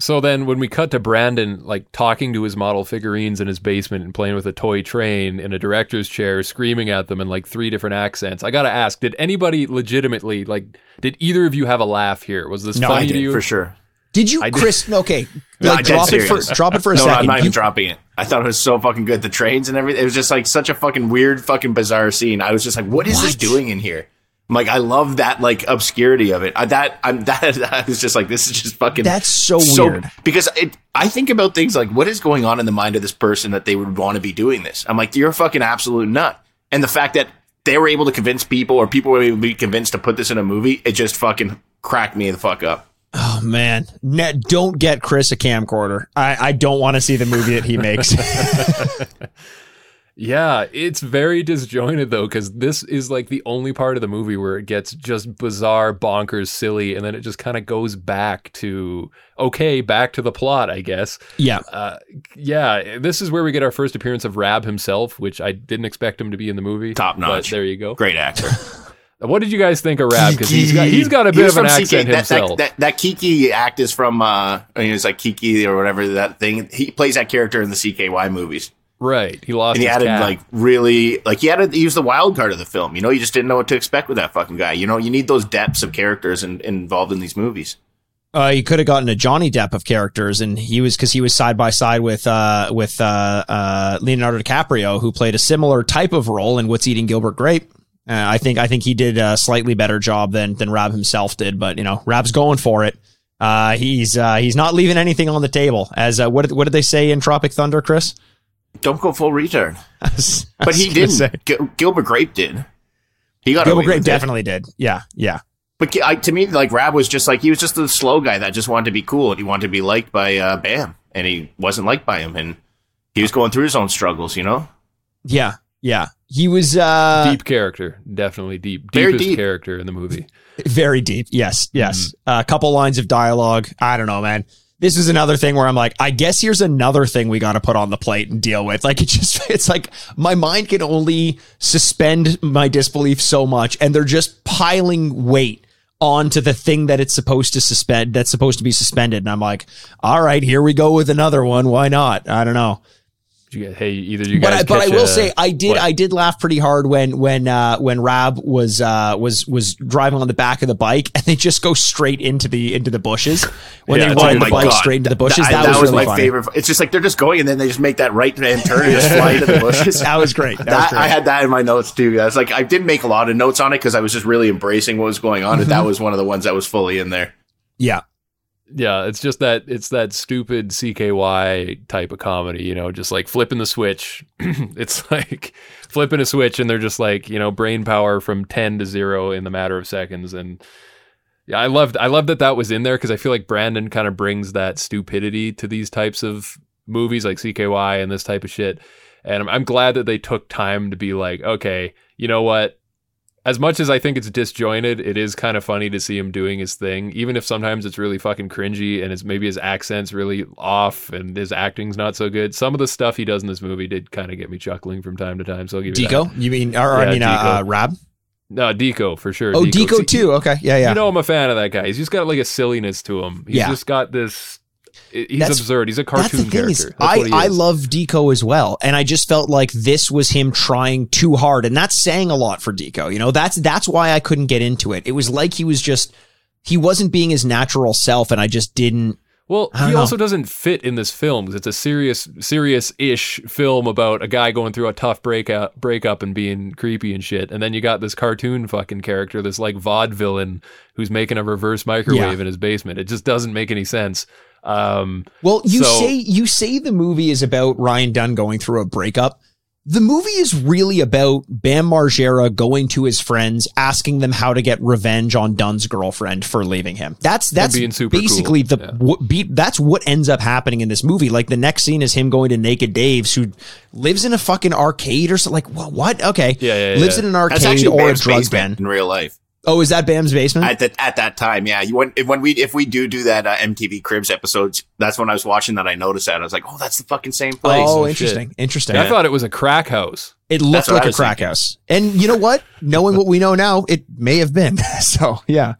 So then when we cut to Brandon like talking to his model figurines in his basement and playing with a toy train in a director's chair, screaming at them in like three different accents. I gotta ask, did anybody legitimately like did either of you have a laugh here? Was this No, funny I to did you? for sure. Did you, I did- Chris? Okay, No, like I'm drop it for serious. drop it for a no, no, I'm second. not You- even dropping it. I thought it was so fucking good. The trains and everything. It was just like such a fucking weird, fucking bizarre scene. I was just like, what is this doing in here? I'm like, I love that like obscurity of it. I, that I'm that I was just like, this is just fucking. That's so weird. because it. I think about things like what is going on in the mind of this person that they would want to be doing this. I'm like, you're a fucking absolute nut. And the fact that they were able to convince people, or people were able to be convinced to put this in a movie, it just fucking cracked me the fuck up. Oh man, Net, don't get Chris a camcorder. I, I don't want to see the movie that he makes. Yeah, it's very disjointed though, because this is like the only part of the movie where it gets just bizarre, bonkers, silly, and then it just kind of goes back to okay, back to the plot, I guess. Yeah. Uh, yeah, this is where we get our first appearance of Raab himself, which I didn't expect him to be in the movie. Top but notch. there you go. Great actor. What did you guys think of Raab? Because he's got he's got a bit of an accent That, himself. that, that, that Kiki act is from, uh, I mean, it's like Kiki or whatever that thing. He plays that character in the CKY movies. Right, he lost. And he his added cat. like really, like he had to use the wild card of the film. You know, you just didn't know what to expect with that fucking guy. You know, you need those depths of characters in, involved in these movies. Uh, you could have gotten a Johnny Depp of characters, and he was because he was side by side with uh, with uh, uh, Leonardo DiCaprio, who played a similar type of role in What's Eating Gilbert Grape. Uh, I think I think he did a slightly better job than than Raab himself did, but you know, Raab's going for it. Uh, he's uh, he's not leaving anything on the table. As uh, what did, what did they say in Tropic Thunder, Chris? Don't go full return. Was- But he didn't. say. Gil- Gilbert Grape did. He got Gilbert Grape with it. definitely did. Yeah, yeah. But I, to me, like Raab was just like he was just the slow guy that just wanted to be cool and he wanted to be liked by uh, Bam, and he wasn't liked by him, and he was going through his own struggles. You know, Yeah, yeah. He was uh, deep character, definitely deep, Very deepest deep. character in the movie. very deep. Yes, yes. a couple lines of dialogue. I don't know, man. This is another thing where I'm like, I guess here's another thing we got to put on the plate and deal with. Like it just, it's like my mind can only suspend my disbelief so much, and they're just piling weight onto the thing that it's supposed to suspend. That's supposed to be suspended, and I'm like, all right, here we go with another one. Why not? I don't know. You get, hey, either you But guys. I, but I will a- say I did what? I did laugh pretty hard when when uh, when Raab was uh, was was driving on the back of the bike and they just go straight into the into the bushes when Yeah, they ride like, the oh bike God. straight into the bushes. Th- That, I- was, really my funny. favorite. It's just like they're just going and then they just make that right hand turn and just fly into the bushes. That was great. That, was great. I had that in my notes too. I was like, I didn't make a lot of notes on it because I was just really embracing what was going on. And Mm-hmm. that was one of the ones that was fully in there. yeah, Yeah, it's just that it's that stupid CKY type of comedy, you know, just like flipping the switch. it's like flipping a switch and they're just like, you know, brain power from 10 to 0 in the matter of seconds and yeah, I loved I love that that was in there cuz I feel like Brandon kind of brings that stupidity to these types of movies like CKY and this type of shit. And I'm, I'm glad that they took time to be like, okay, you know what? As much as I think it's disjointed, it is kind of funny to see him doing his thing, even if sometimes it's really fucking cringy and it's maybe his accent's really off and his acting's not so good. Some of the stuff he does in this movie did kind of get me chuckling from time to time. So I'll give you that. Deco. You mean? Or, I Yeah, mean, uh, uh, Raab. No, Deco for sure. Oh, Deco, See, too. Okay, yeah, yeah. You know I'm a fan of that guy. He's just got like a silliness to him. He's Yeah. just got this. He's That's- absurd. He's a cartoon character. is, I, I love Deco as well, and I just felt like this was him trying too hard, and that's saying a lot for Deco. You know, that's that's why I couldn't get into it. It was like he was just he wasn't being his natural self, and I just didn't. Well, he know. also doesn't fit in this film 'cause it's a serious, serious-ish film about a guy going through a tough breakup, breakup and being creepy and shit. And then you got this cartoon fucking character, this like vaudevillain who's making a reverse microwave Yeah. in his basement. It just doesn't make any sense. Um, Well, you So- say you say the movie is about Ryan Dunn going through a breakup. The movie is really about Bam Margera going to his friends, asking them how to get revenge on Dunn's girlfriend for leaving him. That's that's being super basically cool. the Yeah. what be, that's what ends up happening in this movie. Like the next scene is him going to Naked Dave's, who lives in a fucking arcade or something. Like what? What? Okay, Yeah, yeah, lives in an arcade actually or a Bam's drug den. in real life. Oh, is that Bam's basement? At that at that time, yeah. You when when we if we do do that uh, MTV Cribs episodes, that's when I was watching that. I noticed that I was like, oh, that's the fucking same place. oh, shit. interesting, interesting. I thought it was a crack house. It looked That's like a crack thinking. house. And you know what? Knowing what we know now, it may have been. so, yeah.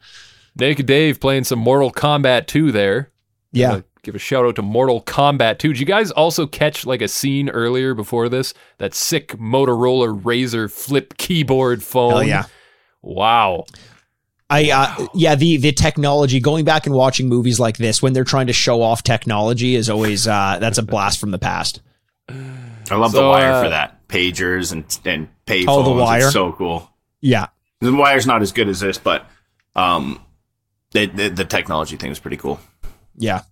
Naked Dave playing some Mortal Kombat 2 there. Yeah. Uh, give a shout out to Mortal Kombat 2. Did you guys also catch like a scene earlier before this? That sick Motorola Razor flip keyboard phone. Hell yeah. Wow. I uh, yeah, the the technology going back and watching movies like this when they're trying to show off technology is always uh that's a blast from the past. I love the wire uh, for that. Pagers and and payphones. Oh, the wire? It's so cool. Yeah. The wire's not as good as this, but um, the the, the technology thing is pretty cool. Yeah.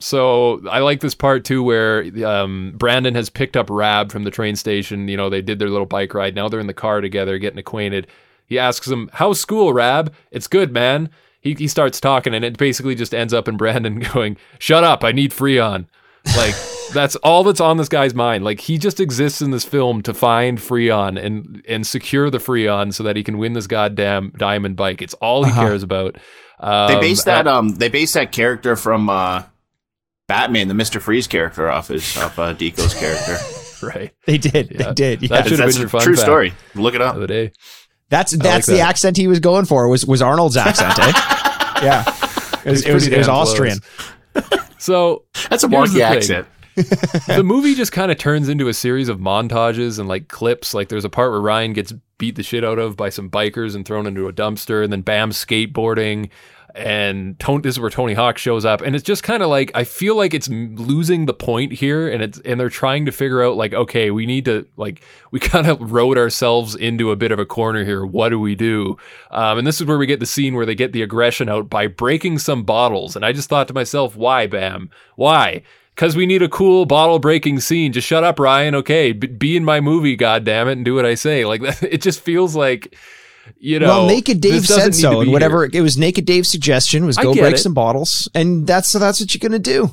So I like this part too, where um, Brandon has picked up Raab from the train station. You know, they did their little bike ride. Now they're in the car together, getting acquainted. He asks him, "How's school, Raab?" "It's good, man." He he starts talking, and it basically just ends up in Brandon going, "Shut up! I need Freon." Like That's all that's on this guy's mind. Like he just exists in this film to find Freon and and secure the Freon so that he can win this goddamn diamond bike. It's all he Uh-huh. cares about. Um, They based that um they based that character from uh Batman, the Mister Freeze character, off his off uh, Deco's character. right They did. Yeah. They did. Yeah. That should have been a your fun true fact story. Look it up. the day. That's that's the that. accent he was going for. Was was Arnold's accent? eh? Yeah. It was, it was, it was. Austrian. So That's a Here's wonky accent. the movie just kind of turns into a series of montages and like clips. Like there's a part where Ryan gets beat the shit out of by some bikers and thrown into a dumpster, and then Bam skateboarding. And this is where Tony Hawk shows up, and it's just kind of like I feel like it's losing the point here, and it's and they're trying to figure out like okay, we need to like we kind of rode ourselves into a bit of a corner here. What do we do? Um, and this is where we get the scene where they get the aggression out by breaking some bottles, and I just thought to myself, why, Bam, why? Because we need a cool bottle breaking scene. Just shut up, Ryan. Okay, be in my movie, God damn it, and do what I say. Like it just feels like, you know. well, Naked Dave said so, and whatever here. it was. Naked Dave's suggestion was go break it. some bottles, and that's so that's what you're gonna do.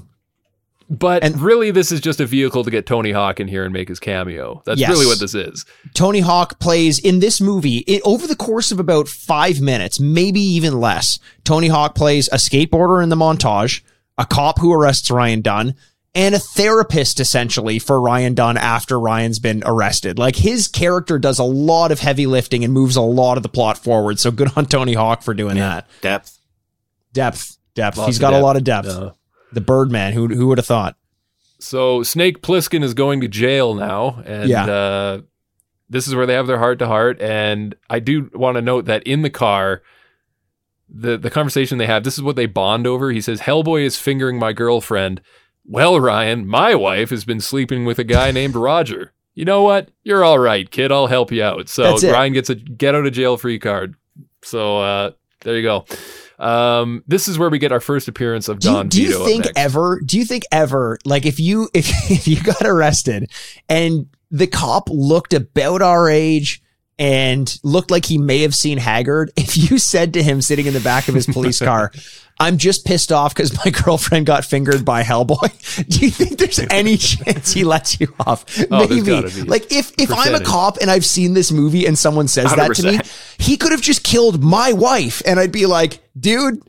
But and- really, this is just a vehicle to get Tony Hawk in here and make his cameo. That's Yes. really what this is. Tony Hawk plays in this movie it, over the course of about five minutes, maybe even less. Tony Hawk plays a skateboarder in the montage, a cop who arrests Ryan Dunn, and a therapist essentially for Ryan Dunn after Ryan's been arrested. Like his character does a lot of heavy lifting and moves a lot of the plot forward. So good on Tony Hawk for doing that. Depth. Depth, depth. Lots He's of got a lot of depth. Uh, The Birdman. Who who would have thought? So Snake Plissken is going to jail now, and Yeah. uh, this is where they have their heart to heart. And I do want to note that in the car, the the conversation they have, this is what they bond over. He says, "Hellboy is fingering my girlfriend." Well, Ryan, my wife has been sleeping with a guy named Roger. You know what? You're all right, kid. I'll help you out. So. Ryan gets a get out of jail free card. So uh, there you go. Um, this is where we get our first appearance of Do you, Don do you Vito. up think ever? Do you think ever? Like if you if, if you got arrested and the cop looked about our age and looked like he may have seen Haggard, if you said to him sitting in the back of his police car, "I'm just pissed off because my girlfriend got fingered by Hellboy," do you think there's any chance he lets you off? Oh, Maybe. Like if if I'm a cop and I've seen this movie and someone says that to me, he could have just killed my wife, and I'd be like, "Dude."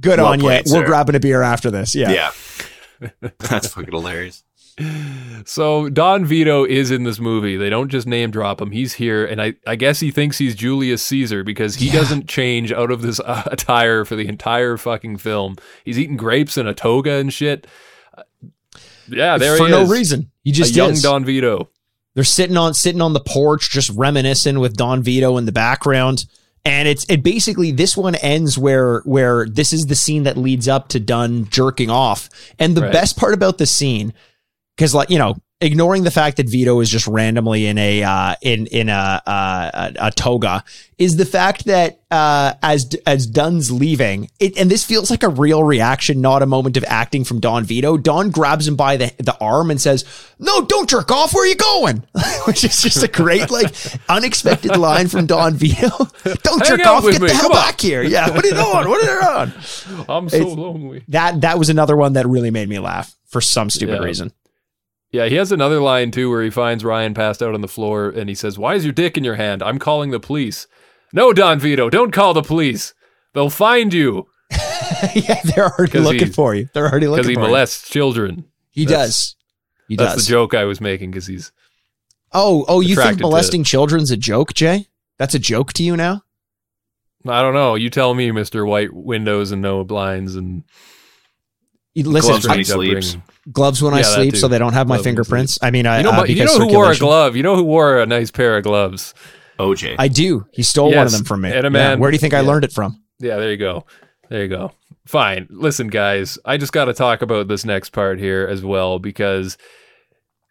Good Well on you. We're grabbing a beer after this. Yeah. Yeah. That's fucking hilarious. So Don Vito is in this movie. They don't just name drop him. He's here, and I, I guess he thinks he's Julius Caesar because he Yeah. doesn't change out of this uh, attire for the entire fucking film. He's eating grapes in a toga and shit. Uh, yeah, there For he no reason. He A just young is. Don Vito. They're sitting on sitting on the porch, just reminiscing with Don Vito in the background. And it's it basically this one ends where where this is the scene that leads up to Dunn jerking off. And the Right. best part about the scene, because like you know, ignoring the fact that Vito is just randomly in a uh, in in a, uh, a a toga, is the fact that uh, as as Dunn's leaving, it, and this feels like a real reaction, not a moment of acting from Don Vito. Don grabs him by the the arm and says, "No, don't jerk off. Where are you going?" Which is just a great like unexpected line from Don Vito. Don't Hang jerk off. Get me. the hell Come on." back here. Yeah. What are you doing? What are you doing? I'm so It's- lonely. That that was another one that really made me laugh for some stupid Yeah. reason. Yeah, he has another line too where he finds Ryan passed out on the floor and he says, Why is your dick in your hand? I'm calling the police. No, Don Vito, don't call the police. They'll find you yeah, they're already looking he- for you. They're already looking for you. because he molests children. He That's- does. He That's does. the joke I was making because he's Oh, oh, you think to molesting children's a joke, Jay? That's a joke to you now? I don't know. You tell me, Mister White Windows and no blinds and You- Listen, Gloves when I- he sleeps. gloves when I Yeah, that sleep, so they don't have my Glove when you fingerprints. I mean, I You know, uh, but you know who wore a glove? You know who wore a nice pair of gloves? OJ. I do. He stole one of them from me. and a Yeah, man- Where do you think I learned it from? Yeah, there you go. There you go. Fine. Listen, guys, I just got to talk about this next part here as well because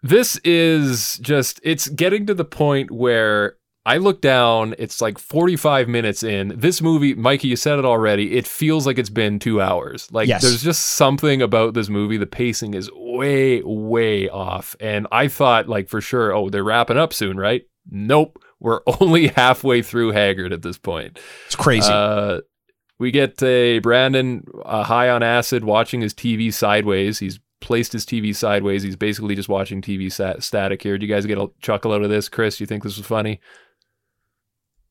this is just, it's getting to the point where I look down, it's like 45 minutes in. This movie, Mikey, you said it already, it feels like it's been two hours. Like, Yes. there's just something about this movie. The pacing is way, way off. And I thought, like, for sure, oh, they're wrapping up soon, right? Nope. We're only halfway through Haggard at this point. It's crazy. Uh, we get a Brandon uh, high on acid watching his TV sideways. He's placed his TV sideways. He's basically just watching TV stat- static here. Do you guys get a chuckle out of this, Chris? Do you think this was funny?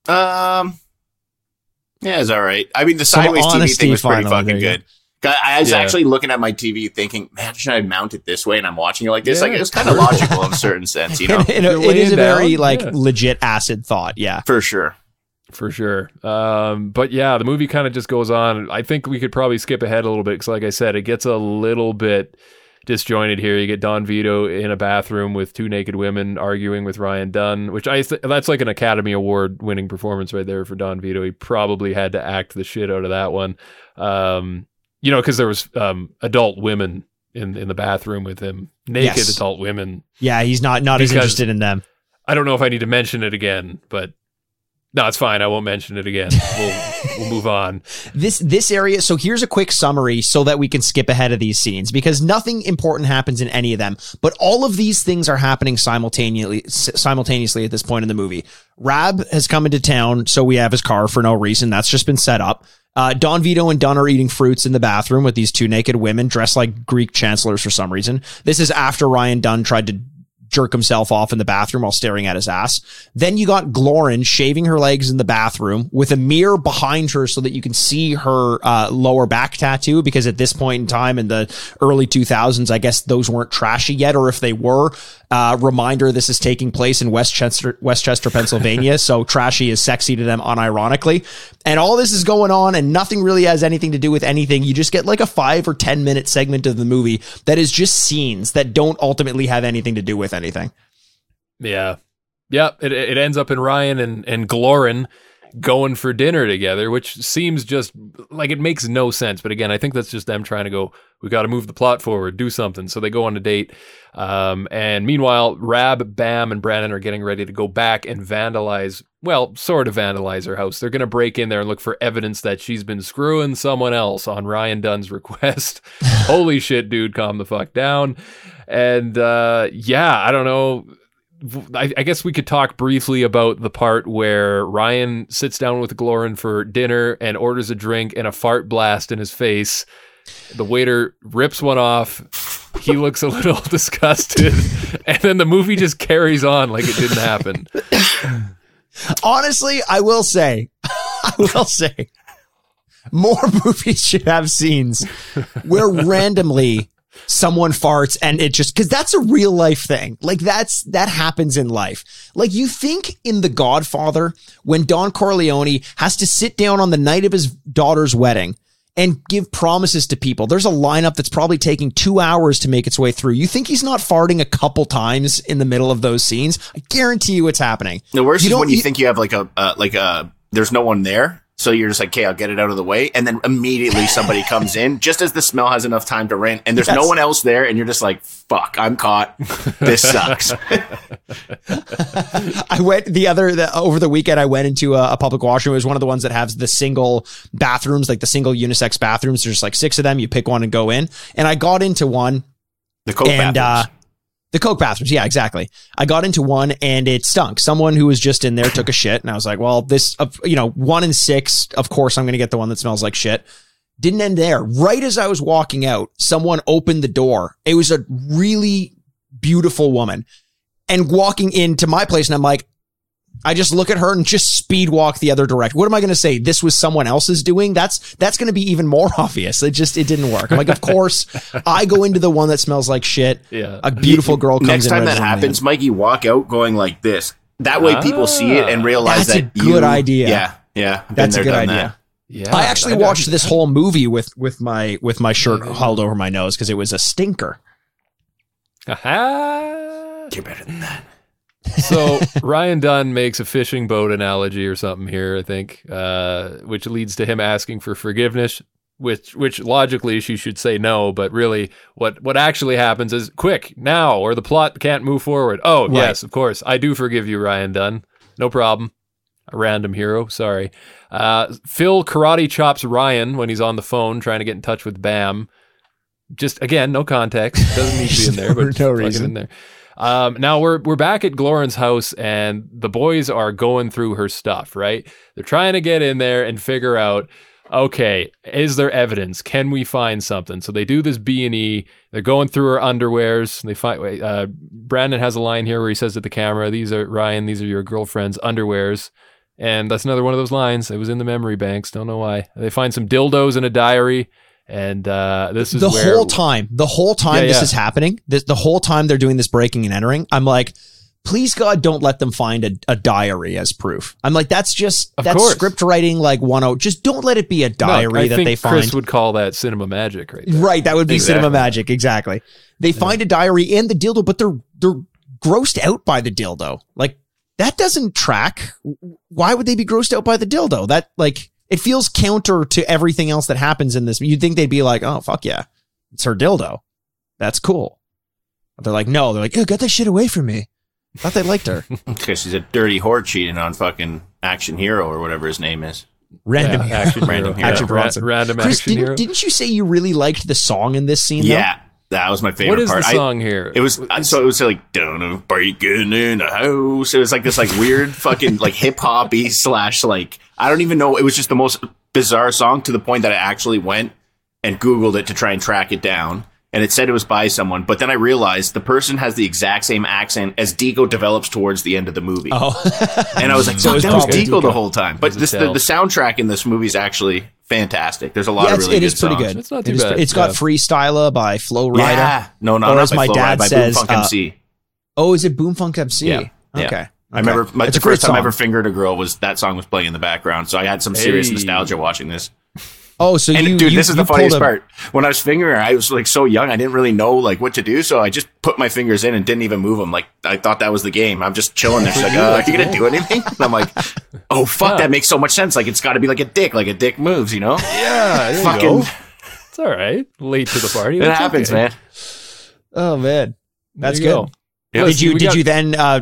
Um, yeah, it's all right. I mean, the Some sideways TV thing was pretty fucking there good. I I was Yeah. actually looking at my TV thinking, man, should I mount it this way? And I'm watching it like this. Yeah. Like, it was kind of logical in a certain sense, you know? And it, You're it is a very down, like yeah. legit acid thought. Yeah. For sure. For sure. Um, but yeah, the movie kind of just goes on. I think we could probably skip ahead a little bit because, like I said, it gets a little bit disjointed here. You get Don Vito in a bathroom with two naked women arguing with Ryan Dunn, which I th- that's like an Academy Award winning performance right there for Don Vito. He probably had to act the shit out of that one. Um, you know, because there was um, adult women in in the bathroom with him, naked Yes. adult women. Yeah. He's not not as interested in them. I don't know if I need to mention it again, but no, it's fine. I won't mention it again. We'll we'll move on. this this area so here's a quick summary so that we can skip ahead of these scenes because nothing important happens in any of them but all of these things are happening simultaneously simultaneously at this point in the movie rab has come into town so we have his car for no reason that's just been set up uh, Don Vito and Dunn are eating fruits in the bathroom with these two naked women dressed like Greek chancellors for some reason. This is after Ryan Dunn tried to jerk himself off in the bathroom while staring at his ass. Then you got Glauren shaving her legs in the bathroom with a mirror behind her so that you can see her uh, lower back tattoo. Because at this point in time in the early 2000s, I guess those weren't trashy yet, or if they were, uh, reminder this is taking place in West Chester, Westchester, Pennsylvania. so trashy is sexy to them unironically. And all this is going on and nothing really has anything to do with anything. You just get like a five or 10 minute segment of the movie that is just scenes that don't ultimately have anything to do with anything. Yeah. Yeah. It, it ends up in Ryan and, and Glauren going for dinner together, which seems just like it makes no sense. But again, I think that's just them trying to go, we got to move the plot forward, do something. So they go on a date. Um, and meanwhile, Raab, Bam, and Brandon are getting ready to go back and vandalize, well, sort of vandalize her house. They're going to break in there and look for evidence that she's been screwing someone else on Ryan Dunn's request. Holy shit, dude, calm the fuck down. And uh, yeah, I don't know. I, I guess we could talk briefly about the part where Ryan sits down with Glauren for dinner and orders a drink and a fart blast in his face. The waiter rips one off. He looks a little disgusted. And then the movie just carries on like it didn't happen. Honestly, I will say, I will say, more movies should have scenes where randomly someone farts and it just because that's a real life thing. Like that's that happens in life. Like you think in The Godfather when Don Corleone has to sit down on the night of his daughter's wedding and give promises to people. There's a lineup that's probably taking two hours to make its way through. You think he's not farting a couple times in the middle of those scenes? I guarantee you it's happening. The worst You is when you you- think you have like a uh, like a there's no one there, so you're just like, okay, I'll get it out of the way, and then immediately somebody comes in just as the smell has enough time to rent and there's no one else there, and you're just like, fuck, I'm caught. This sucks. I went the other the, over the weekend. I went into a, a public washroom. It was one of the ones that has the single bathrooms, like the single unisex bathrooms. There's like six of them. You pick one and go in. And I got into one, The coke and uh, bathrooms. The Coke bathrooms. Yeah, exactly. I got into one and it stunk. Someone who was just in there took a shit, and I was like, well, this, uh, you know, one in six. Of course, I'm going to get the one that smells like shit. Didn't end there. Right as I was walking out, someone opened the door. It was a really beautiful woman and walking into my place. And I'm like, I just look at her and just speed walk the other direction. What am I going to say? This was someone else's doing. That's, that's going to be even more obvious. It just, it didn't work. I'm like, of course I go into the one that smells like shit. Yeah. A beautiful girl comes Next in. time that happens, in. Mikey, walk out going like this. That way, people see it and ah. realize That's a good you- idea. Yeah, yeah. Been That's a good done idea. that. Yeah. I actually watched this whole movie with, with my, with my shirt held over my nose because it was a stinker. Aha! You're better than that. So Ryan Dunn makes a fishing boat analogy or something here, I think, uh, which leads to him asking for forgiveness. Which, which logically she should say no, but really, what what actually happens is quick now, or the plot can't move forward. Oh Right. yes, of course, I do forgive you, Ryan Dunn. No problem. A random hero, sorry. Uh, Phil karate chops Ryan when he's on the phone trying to get in touch with Bam. Just again, no context. Doesn't need to be in there, but No reason. in there. Um, now we're we're back at Glauren's house, and the boys are going through her stuff. Right, they're trying to get in there and figure out okay, is there evidence? Can we find something? So they do this B and E. They're going through her underwears. They find uh, Brandon has a line here where he says to the camera, "These are Ryan. These are your girlfriend's underwears." And that's another one of those lines. It was in the memory banks. Don't know why. They find some dildos in a diary. And uh, this is the where, whole time, the whole time Yeah, this yeah. is happening, this, the whole time they're doing this breaking and entering, I'm like, please God, don't let them find a, a diary as proof. I'm like, that's just Of that's course. script writing like one oh. Just don't let it be a No, diary I that they find. Chris would call that cinema magic, right? There. Right, that would be Exactly. cinema magic. Exactly. They find a diary and the dildo, but they're they're grossed out by the dildo. Like that doesn't track. Why would they be grossed out by the dildo? That like it feels counter to everything else that happens in this. You'd think they'd be like, oh fuck yeah, it's her dildo. That's cool. But they're like, no. They're like, oh, get that shit away from me. Thought they liked her. Because she's a dirty whore cheating on fucking Action Hero or whatever his name is. Random. Yeah, action Random hero. hero. Action Yeah, ra- random Chris, action hero. didn't, didn't you say you really liked the song in this scene? though? That was my favorite part. What is part. the I- song here? It was so it was like don't breaking in a house. It was like this like weird fucking like hip hoppy slash like I don't even know. It was just the most bizarre song to the point that I actually went and googled it to try and track it down. And it said it was by someone, but then I realized the person has the exact same accent as Deco develops towards the end of the movie. Oh, and I was like, So "Fuck, that was probably Deco, the whole time. But this the, the soundtrack in this movie is actually fantastic. There's a lot yeah, of it's, really it good is pretty songs. good. It's not It too is- bad, It's got yeah. Freestyler by Flo Rida. Yeah, no, no, Or not as my Flo dad Rida, by says, Bomfunk uh, MC. Oh, is it Bomfunk MC? Yeah, yeah. Okay. I remember my, It's the a great first time I song. ever fingered a girl was that song was playing in the background, so I had some serious Hey. nostalgia watching this. Oh, so And you, dude, you- this is you the funniest a- part. When I was fingering I was like so young, I didn't really know like what to do, so I just put my fingers in and didn't even move them. Like I thought that was the game. I'm just chilling there. She's like, uh, "Are you gonna do anything?" And I'm like, "Oh fuck, Yeah. that makes so much sense. Like it's got to be like a dick, like a dick moves, you know?" yeah, Fucking, go. It's all right. Late to the party. it happens, okay. man. Oh man, that's good. go. Yeah. Did you did got- you then uh,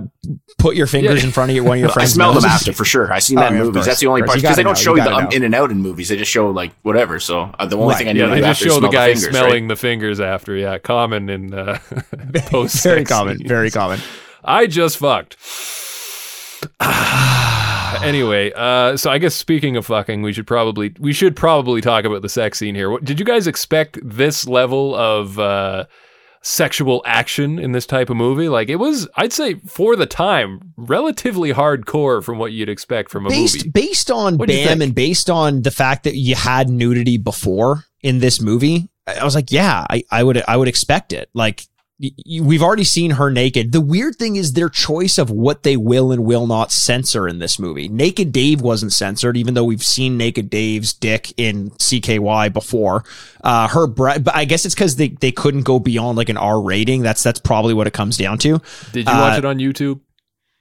put your fingers Yeah. in front of your one of your I friends? smelled them after for sure. I seen Oh, that in yeah, movies. course, That's the only part because they don't know, show you you the um, know. in and out in movies. They just show like whatever. So uh, the only Right. thing I knew Yeah, to they do just after is show the smell guy fingers, right? smelling the fingers after. Yeah, common in uh, post. Very common. Very common. I just fucked. anyway, uh, so I guess speaking of fucking, we should probably we should probably talk about the sex scene here. What, did you guys expect this level of uh, sexual action in this type of movie? Like it was, I'd say for the time, relatively hardcore from what you'd expect from a Based movie. based on What'd Bam and based on the fact that you had nudity before in this movie, I was like, yeah, I, I would I would expect it. Like we've already seen her naked. The weird thing is their choice of what they will and will not censor in this movie. Naked Dave wasn't censored, even though we've seen Naked Dave's dick in CKY before. Uh, her breast, but I guess it's because they, they couldn't go beyond like an R rating. That's that's probably what it comes down to. Did you watch uh, it on YouTube?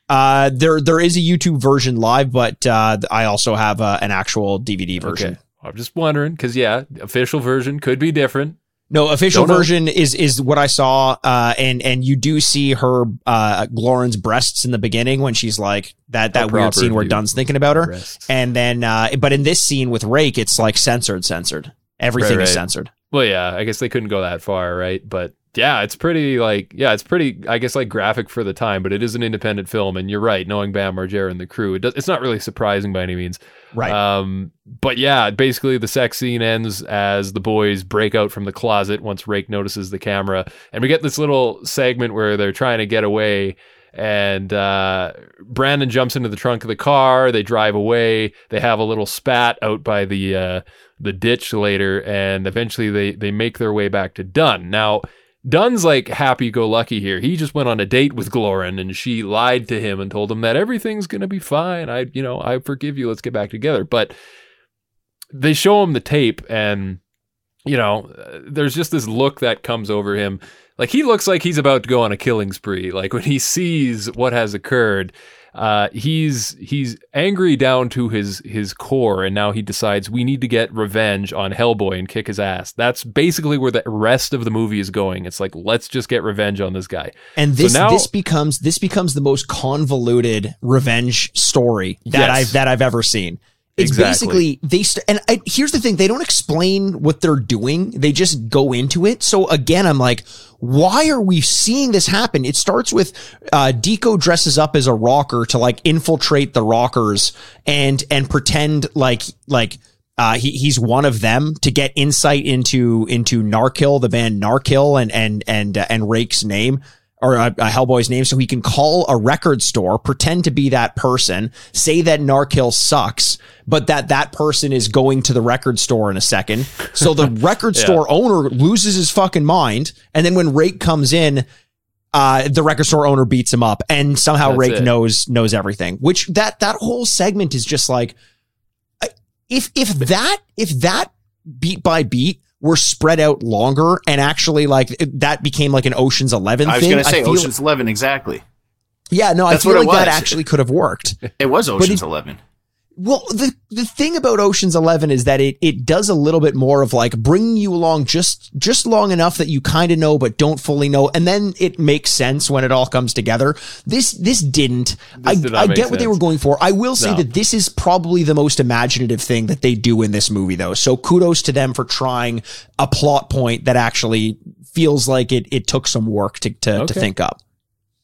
Uh, there there is a YouTube version live, but uh, I also have uh, an actual DVD version. Okay. I'm just wondering because yeah, official version could be different. No, official Don't know. version is is what I saw, uh, and and you do see her uh, Lauren's breasts in the beginning when she's like that that A weird scene where. Dunn's thinking about her, Breasts. and then uh, but in this scene with Rake, it's like censored, censored. Everything Right, is censored. Well, yeah, I guess they couldn't go that far, right? But yeah, it's pretty like yeah, it's pretty I guess like graphic for the time, but it is an independent film, and you're right, knowing Bam Margera and the crew, it does, it's not really surprising by any means. Right. Um, but yeah, basically the sex scene ends as the boys break out from the closet once Rake notices the camera, and we get this little segment where they're trying to get away. And uh, Brandon jumps into the trunk of the car. They drive away. They have a little spat out by the uh, the ditch later, and eventually they they make their way back to Dunn. Now, Dunn's like happy go lucky here. He just went on a date with Glauren, and she lied to him and told him that everything's gonna be fine. I, you know, I forgive you. Let's get back together. But they show him the tape, and you know, there's just this look that comes over him. Like he looks like he's about to go on a killing spree. Like when he sees what has occurred, uh, he's he's angry down to his his core, and now he decides we need to get revenge on Hellboy and kick his ass. That's basically where the rest of the movie is going. It's like let's just get revenge on this guy. And this now- this becomes this becomes the most convoluted revenge story that Yes. I've that I've ever seen. It's Exactly. basically they st- and I, here's the thing: they don't explain what they're doing; they just go into it. So again, I'm like, why are we seeing this happen? It starts with uh, Deco dresses up as a rocker to like infiltrate the rockers and and pretend like like uh, he he's one of them to get insight into into Gnarkill, the band Gnarkill, and and and uh, and Rake's name or a, uh, Hellboy's name, so he can call a record store, pretend to be that person, say that Gnarkill sucks, but that that person is going to the record store in a second. So the record Yeah. store owner loses his fucking mind, and then when Rake comes in. Uh, the record store owner beats him up, and somehow That's Rake it. knows knows everything. Which that that whole segment is just like, if if that if that beat by beat were spread out longer and actually like that became like an Ocean's Eleven I was thing, going to say Ocean's Eleven exactly. yeah, no, That's I feel it like that actually could have worked. It was Ocean's it- Eleven. Well, the the thing about Ocean's Eleven is that it it does a little bit more of like bringing you along just just long enough that you kind of know but don't fully know, and then it makes sense when it all comes together. This this didn't. I, did I get what they were going for. I will say No. that this is probably the most imaginative thing that they do in this movie, though. So kudos to them for trying a plot point that actually feels like it it took some work to to, to think up.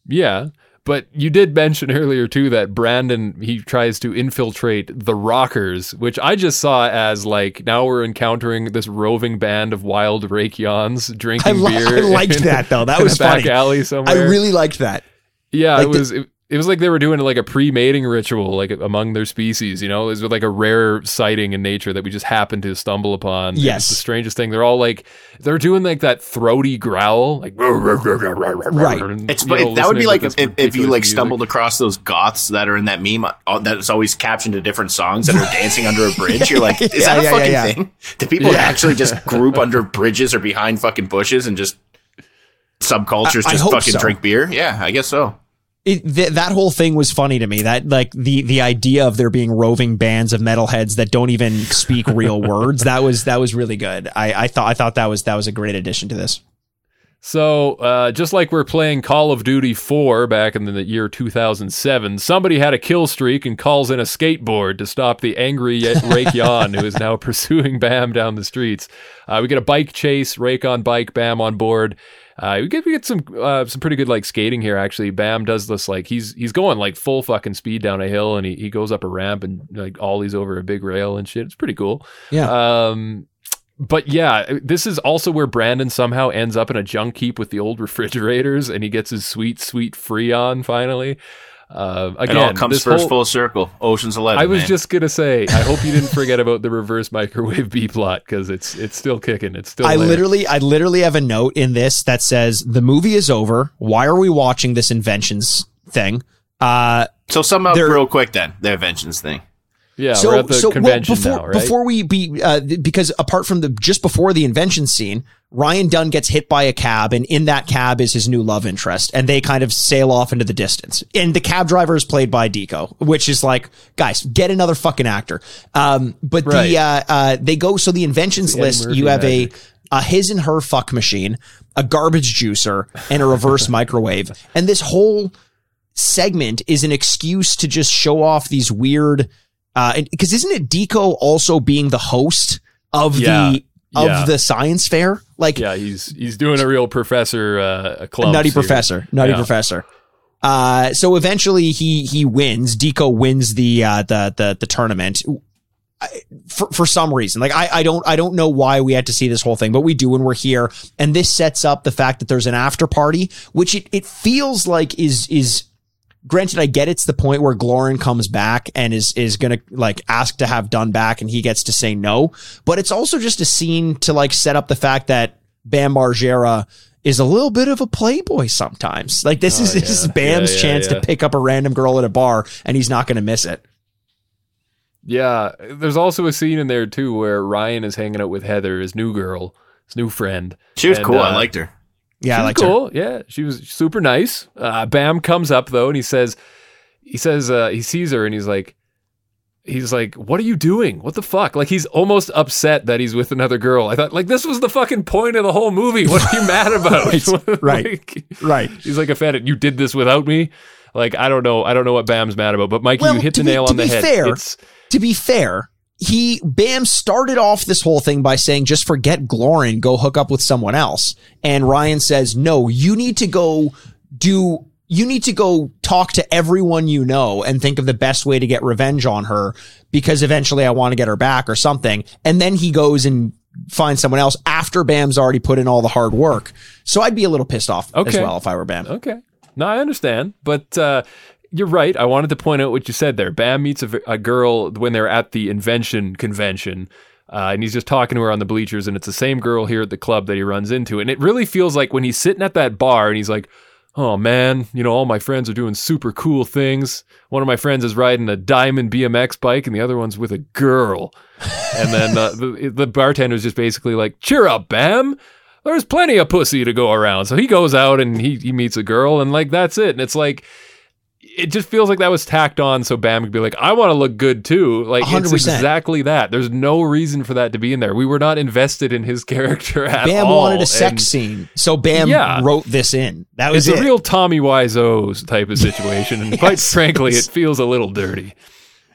Yeah. But you did mention earlier too that Brandon he tries to infiltrate the Rockers, which I just saw as like now we're encountering this roving band of wild Rake Yohns drinking I, li- beer. I liked in- that though. That was a back funny. alley I really liked that. yeah, like it the- was. It, it was like they were doing like a pre-mating ritual, like among their species. You know, it was like a rare sighting in nature that we just happened to stumble upon. It was Yes. the strangest thing. They're all like they're doing like that throaty growl, like right. It's that would be like if, if you like stumbled across those goths that are in that meme uh, that's always captioned to different songs that are dancing under a bridge. You're like, is Yeah, that a fucking yeah, yeah. thing? Do people actually just group under bridges or behind fucking bushes and just subcultures I- I just hope fucking so. drink beer? Yeah, I guess so. It, th- that whole thing was funny to me. That like the the idea of there being roving bands of metalheads that don't even speak real words. That was that was really good. I, I thought I thought that was that was a great addition to this. So, uh, just like we're playing Call of Duty 4 back in the year 2007, somebody had a kill streak and calls in a skateboard to stop the angry Rake Yohn, who is now pursuing Bam down the streets. Uh, we get a bike chase, Rake on bike, Bam on board. Uh, we get we get some uh, some pretty good like skating here. Actually, Bam does this like he's he's going like full fucking speed down a hill, and he, he goes up a ramp and like ollies over a big rail and shit. It's pretty cool. Yeah. Um, but yeah, this is also where Brandon somehow ends up in a junk heap with the old refrigerators, and he gets his sweet, sweet Freon finally. Uh, again, It all comes this first whole- full circle. Ocean's Eleven. I was man. just gonna say, I hope you didn't forget about the reverse microwave B plot because it's it's still kicking. It's still. I there. literally I literally have a note in this that says the movie is over. Why are we watching this inventions thing? Uh, so sum up real quick then the inventions thing. Yeah, so the so well, before now, right? before we be uh, because apart from the just before the invention scene, Ryan Dunn gets hit by a cab, and in that cab is his new love interest, and they kind of sail off into the distance. And the cab driver is played by Deco, which is like, guys, get another fucking actor. Um, but Right. the uh, uh, they go so the inventions Eddie list. You have magic. a a his and her fuck machine, a garbage juicer, and a reverse microwave. And this whole segment is an excuse to just show off these weird uh because isn't it Deco also being the host of Yeah. the of Yeah. the science fair? Like yeah, he's he's doing a real professor uh, a nutty here. professor, nutty Yeah. professor. Uh, so eventually he he wins. Deco wins the uh, the the the tournament. For, for some reason, like I, I don't I don't know why we had to see this whole thing, but we do when we're here, and this sets up the fact that there's an after party, which it, it feels like is is granted I get it's the point where Glauren comes back and is is gonna like ask to have Dunn back and he gets to say no. But it's also just a scene to like set up the fact that Bam Margera is a little bit of a playboy sometimes. Like this Oh, is this is. Bam's Yeah, yeah, chance yeah. to pick up a random girl at a bar and he's not gonna miss it. Yeah, there's also a scene in there too where Ryan is hanging out with Heather, his new girl, his new friend. She was And, cool. I uh, liked her. Yeah, she was like her. cool. Yeah, she was super nice. Uh, Bam comes up though, and he says, he says, uh, he sees her, and he's like, he's like, "What are you doing? What the fuck?" Like he's almost upset that he's with another girl. I thought, like, this was the fucking point of the whole movie. What are you mad about? right. Like, Right. he's like offended. You did this without me. Like I don't know. I don't know what Bam's mad about. But Mikey, Well, you hit the be- nail on the be head. fair, It's To be fair, he Bam started off this whole thing by saying, just forget Glauren, go hook up with someone else. And Ryan says, no, you need to go do you need to go talk to everyone you know and think of the best way to get revenge on her because eventually I want to get her back or something. And then he goes and finds someone else after Bam's already put in all the hard work. So I'd be a little pissed off as Okay. well if I were Bam. Okay. No, I understand, but uh, you're right. I wanted to point out what you said there. Bam meets a girl when they're at the invention convention. Uh, and he's just talking to her on the bleachers, and it's the same girl here at the club that he runs into. And it really feels like when he's sitting at that bar and he's like, Oh man, you know, all my friends are doing super cool things. One of my friends is riding a diamond BMX bike, and the other one's with a girl. And then uh, the, the bartender's just basically like, Cheer up, Bam there's plenty of pussy to go around. So he goes out and he, he meets a girl and like that's it. And it's like it just feels like that was tacked on so Bam could be like, I want to look good too. Like it's 100%. exactly that. There's no reason for that to be in there. We were not invested in his character at Bam all. Bam wanted a sex And scene. So Bam Yeah. wrote this in. That was It's it. a real Tommy Wiseau type of situation. And quite frankly, it feels a little dirty.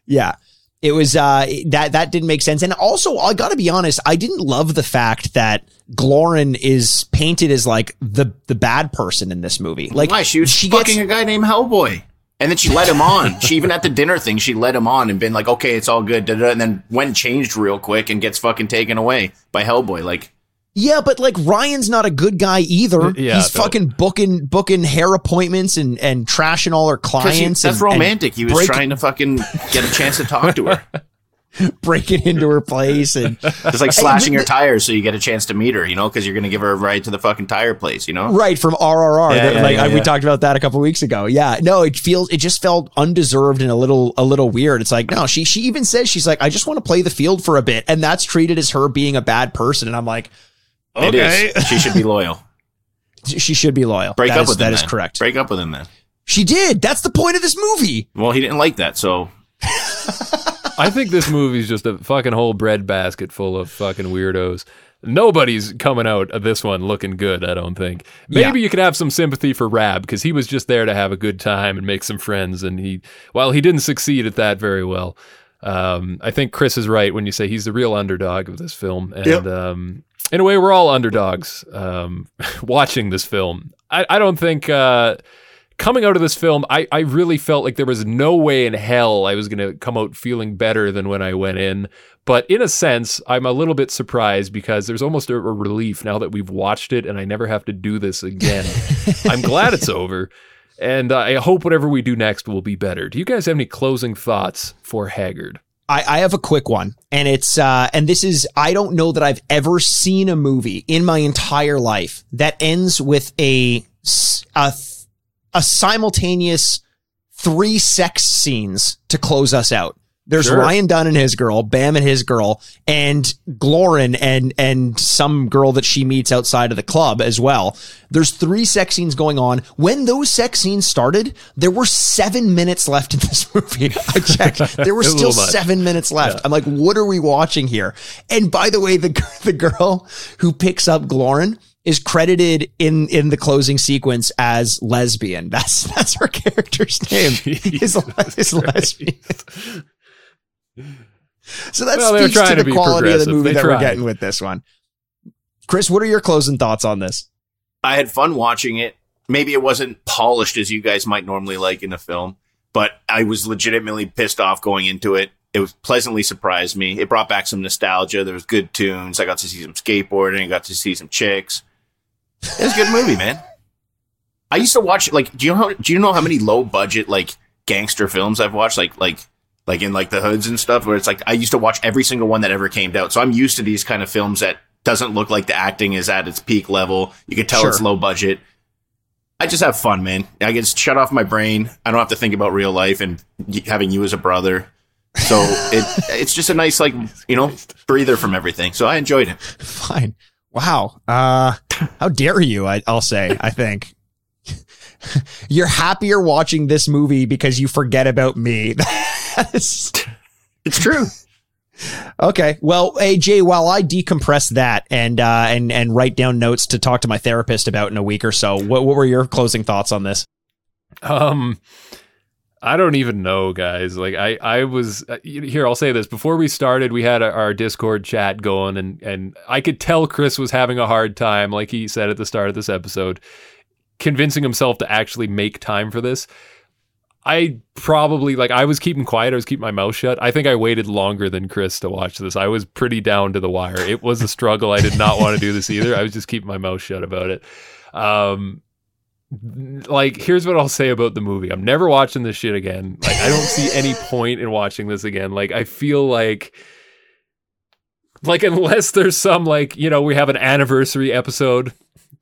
Yeah. It was uh that that didn't make sense. And also I gotta be honest, I didn't love the fact that Glauren is painted as like the the bad person in this movie. Like Why? She was she fucking gets a guy named Hellboy. And then she let him on. she even at the dinner thing, she let him on and been like, okay, it's all good. And then went and changed real quick and gets fucking taken away by Hellboy. Like, Yeah, but like Ryan's not a good guy either. Yeah, He's but- fucking booking booking hair appointments and and trashing all her 'cause he- clients. that's and, and romantic. he was break- trying to fucking get a chance to talk to her. breaking into her place and It's like slashing her tires so you get a chance to meet her, you know, because you're going to give her a ride to the fucking tire place, you know? right from RRR. Yeah, that- yeah, like yeah, I- we talked about that a couple weeks ago. Yeah, no, it feels it just felt undeserved and a little a little weird. It's like no, she she even says she's like I just want to play the field for a bit, and that's treated as her being a bad person. And I'm like, okay, She should be loyal. she should be loyal. Break That up is- with him. that is then. correct. Break up with him then. She did. That's the point of this movie. Well, he didn't like that, so I think this movie's just a fucking whole breadbasket full of fucking weirdos. Nobody's coming out of this one looking good, I don't think. Maybe Yeah. you could have some sympathy for Raab because he was just there to have a good time and make some friends. And he, while he didn't succeed at that very well, um, I think Chris is right when you say he's the real underdog of this film. And Yep. um, in a way, we're all underdogs um, watching this film. I, I don't think. Uh, coming out of this film, I, I really felt like there was no way in hell I was going to come out feeling better than when I went in. But in a sense, I'm a little bit surprised because there's almost a, a relief now that we've watched it and I never have to do this again. I'm glad it's over. And I hope whatever we do next will be better. Do you guys have any closing thoughts for Haggard? I, I have a quick one, and it's uh, and this is I don't know that I've ever seen a movie in my entire life that ends with a a, a simultaneous three sex scenes to close us out. There's Sure. Ryan Dunn and his girl, Bam and his girl, and Glauren and and some girl that she meets outside of the club as well. There's three sex scenes going on. When those sex scenes started, there were seven minutes left in this movie. I checked. There were still seven minutes left. I'm like, what are we watching here? And by the way, the the girl who picks up Glauren is credited in in the closing sequence as lesbian. That's that's her character's name. Is, is lesbian. So that Well, speaks to trying to the quality of the movie They that we're getting with this one. Chris, what are your closing thoughts on this? I had fun watching it. Maybe it wasn't polished as you guys might normally like in a film, but I was legitimately pissed off going into it. It was pleasantly surprised me. It brought back some nostalgia. There was good tunes. I got to see some skateboarding. I got to see some chicks. It was a good movie, man. I used to watch like do you know how do you know how many low budget like gangster films I've watched like like like in like the hoods and stuff where it's like I used to watch every single one that ever came out. So I'm used to these kind of films that doesn't look like the acting is at its peak level. You can tell Sure. it's low budget. I just have fun, man. I get shut off my brain. I don't have to think about real life and having you as a brother. So it it's just a nice like you know breather from everything. So I enjoyed it. Fine. Wow. Uh, how dare you? I, I'll say, I think. You're happier watching this movie because you forget about me. It's true. okay. Well, AJ, while I decompress that and uh, and and write down notes to talk to my therapist about in a week or so, what what were your closing thoughts on this? Um, I don't even know, guys. Like I, I was uh, here. I'll say this: before we started, we had our Discord chat going, and and I could tell Chris was having a hard time, like he said at the start of this episode. convincing himself to actually make time for this. I probably like I was keeping quiet. I was keeping my mouth shut. I think I waited longer than Chris to watch this. I was pretty down to the wire. It was a struggle. I did not want to do this either. I was just keeping my mouth shut about it. Um, like here's what I'll say about the movie. I'm never watching this shit again. Like I don't see any point in watching this again. Like I feel like like unless there's some like, you know, we have an anniversary episode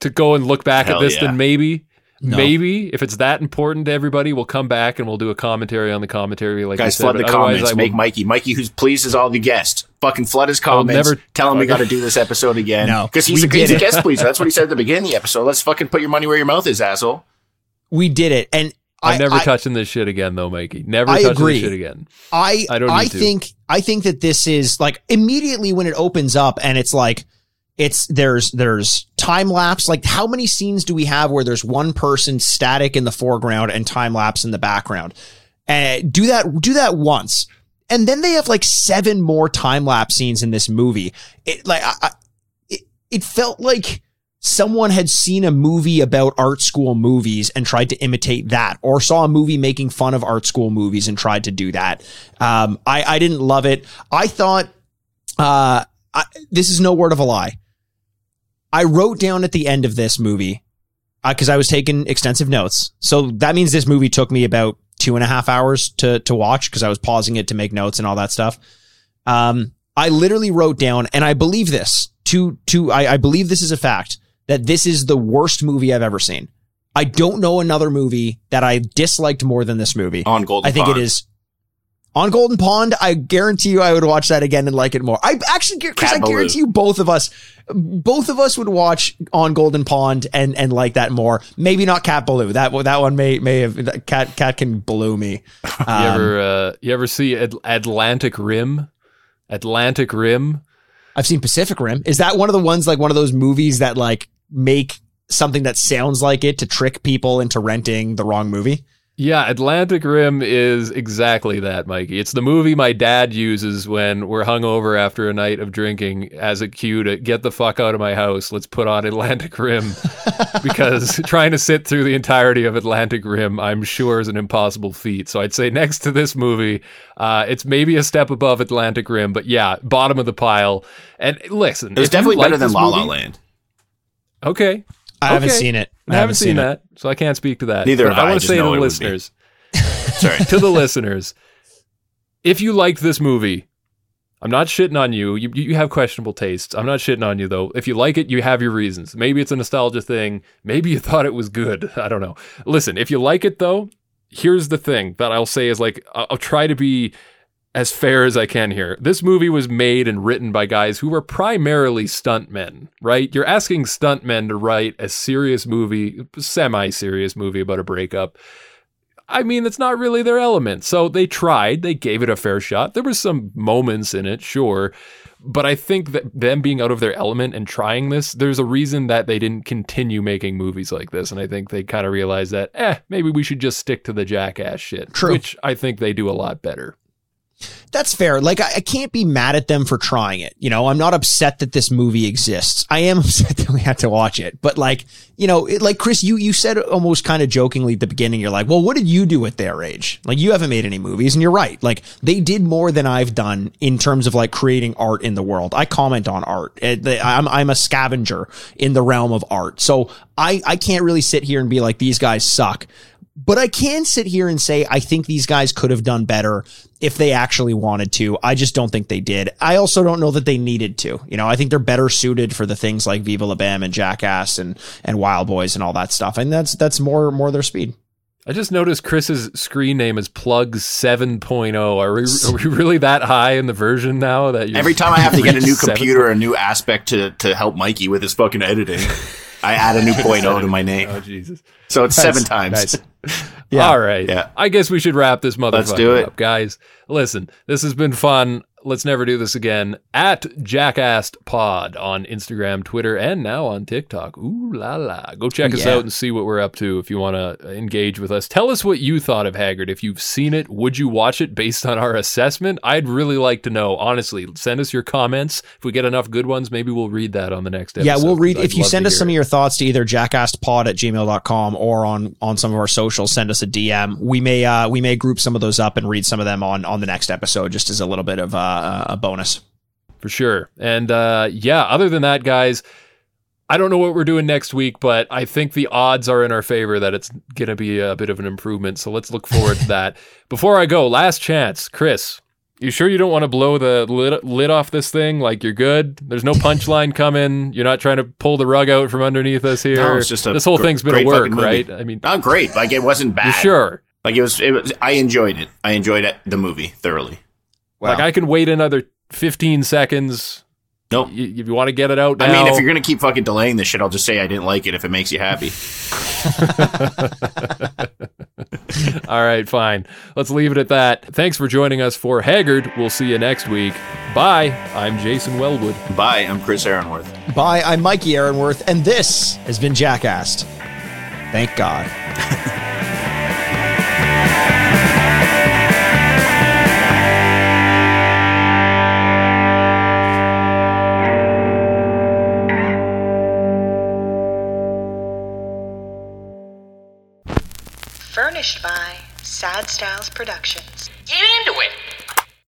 to go and look back Hell at this, yeah. then maybe No. maybe if it's that important to everybody, we'll come back and we'll do a commentary on the commentary like Guys, I said, flood the comments. I Make will- Mikey. Mikey, who's pleased as all the guests. Fucking flood his comments. never- tell him we got to do this episode again. No, because he's, a, he's a guest pleaser. That's what he said at the beginning of the episode. Let's fucking put your money where your mouth is, asshole. We did it, and I'm I never I, touching this shit again though, Mikey. Never I touching agree. this shit again. I I don't I need to. think I think that this is like immediately when it opens up and it's like it's there's there's time lapse. Like how many scenes do we have where there's one person static in the foreground and time lapse in the background? And do that do that once. And then they have like seven more time lapse scenes in this movie. It like I, I, it, it felt like someone had seen a movie about art school movies and tried to imitate that or saw a movie making fun of art school movies and tried to do that. Um, I, I didn't love it. I thought uh, I, this is no word of a lie i wrote down at the end of this movie because i was taking extensive notes so that means this movie took me about two and a half hours to to watch because i was pausing it to make notes and all that stuff um, I literally wrote down, and I believe this to to I, I believe this is a fact that this is the worst movie I've ever seen. I don't know another movie that I disliked more than this movie. On Golden I think Pond. it is on Golden Pond. I guarantee you, I would watch that again and like it more. I actually, because I guarantee you, both of us, both of us would watch on Golden Pond and and like that more. Maybe not Cat Ballou. That one- that one may may have Cat Cat can baloo me. You Um, ever uh, you ever see Ad- Atlantic Rim? Atlantic Rim? I've seen Pacific Rim. Is that one of the ones like one of those movies that like make something that sounds like it to trick people into renting the wrong movie? Yeah, Atlantic Rim is exactly that, Mikey. It's the movie my dad uses when we're hungover after a night of drinking as a cue to get the fuck out of my house. Let's put on Atlantic Rim because trying to sit through the entirety of Atlantic Rim, I'm sure, is an impossible feat. So I'd say next to this movie, uh, it's maybe a step above Atlantic Rim, but yeah, bottom of the pile. And listen, it's was if definitely like better than La La Land. Okay, I haven't seen it. I haven't seen that, so I can't speak to that. Neither But have I, I want to say to the it would be. listeners, Sorry. to the listeners, if you liked this movie, I'm not shitting on you. you. You have questionable tastes. I'm not shitting on you though. If you like it, you have your reasons. Maybe it's a nostalgia thing. Maybe you thought it was good. I don't know. Listen, if you like it though, here's the thing that I'll say is like I'll try to be as fair as I can here. This movie was made and written by guys who were primarily stuntmen, right? You're asking stuntmen to write a serious movie, semi-serious movie about a breakup. I mean, it's not really their element. So they tried, they gave it a fair shot. There were some moments in it, sure. But I think that them being out of their element and trying this, there's a reason that they didn't continue making movies like this. And I think they kind of realized that, eh, maybe we should just stick to the jackass shit. True. Which I think they do a lot better. That's fair. Like I, I can't be mad at them for trying it. You know, I'm not upset that this movie exists. I am upset that we had to watch it. But like, you know, it, like Chris, you you said almost kind of jokingly at the beginning. You're like, well, what did you do at their age? Like, you haven't made any movies, and you're right. Like, they did more than I've done in terms of like creating art in the world. I comment on art. Eh, I'm I'm a scavenger in the realm of art. So I I can't really sit here and be like these guys suck. But I can sit here and say I think these guys could have done better if they actually wanted to. I just don't think they did. I also don't know that they needed to. You know, I think they're better suited for the things like Viva La Bam and Jackass and and Wild Boys and all that stuff. And that's that's more more their speed. I just noticed Chris's screen name is Plug 7.0. Are we, are we really that high in the version now that you Every time I have to get a new computer, or a new aspect to, to help Mikey with his fucking editing, I add a new point O to my name. Oh Jesus! So it's seven times. Nice. Yeah. All right. Yeah. I guess we should wrap this motherfucker Let's do it. up, guys. Listen, this has been fun. Let's never do this again at jackassed on Instagram, Twitter, and now on TikTok. Ooh la la. Go check us Yeah. out and see what we're up to if you want to engage with us. Tell us what you thought of Haggard. If you've seen it, would you watch it based on our assessment? I'd really like to know. Honestly, send us your comments. If we get enough good ones, maybe we'll read that on the next episode. yeah, we'll read. If you send us some it. of your thoughts to either jackassedpod at gmail.com or on on some of our socials, send us a DM. We may uh we may group some of those up and read some of them on on the next episode just as a little bit of uh, a bonus. for sure. And uh, yeah, other than that, guys, I don't know what we're doing next week, but I think the odds are in our favor that it's going to be a bit of an improvement. So let's look forward to that. Before I go, last chance, Chris. You sure you don't want to blow the lid, lid off this thing? Like you're good? There's no punchline coming. You're not trying to pull the rug out from underneath us here. No, it's just this whole gr- thing's been a work, right? I mean, Not great. Like it wasn't bad. sure? Like it was, it was. I enjoyed it. I enjoyed it, the movie thoroughly. Like I can wait another 15 seconds. Nope. Y- If you want to get it out now. I mean, if you're gonna keep fucking delaying this shit, I'll just say I didn't like it if it makes you happy. All right, fine. Let's leave it at that. Thanks for joining us for Haggard. We'll see you next week. Bye. I'm Jason Wellwood. Bye. I'm Chris Aaronworth. Bye, I'm Mikey Aaronworth, and this has been Jackassed. Thank God. Furnished by Sad Styles Productions. Get into it.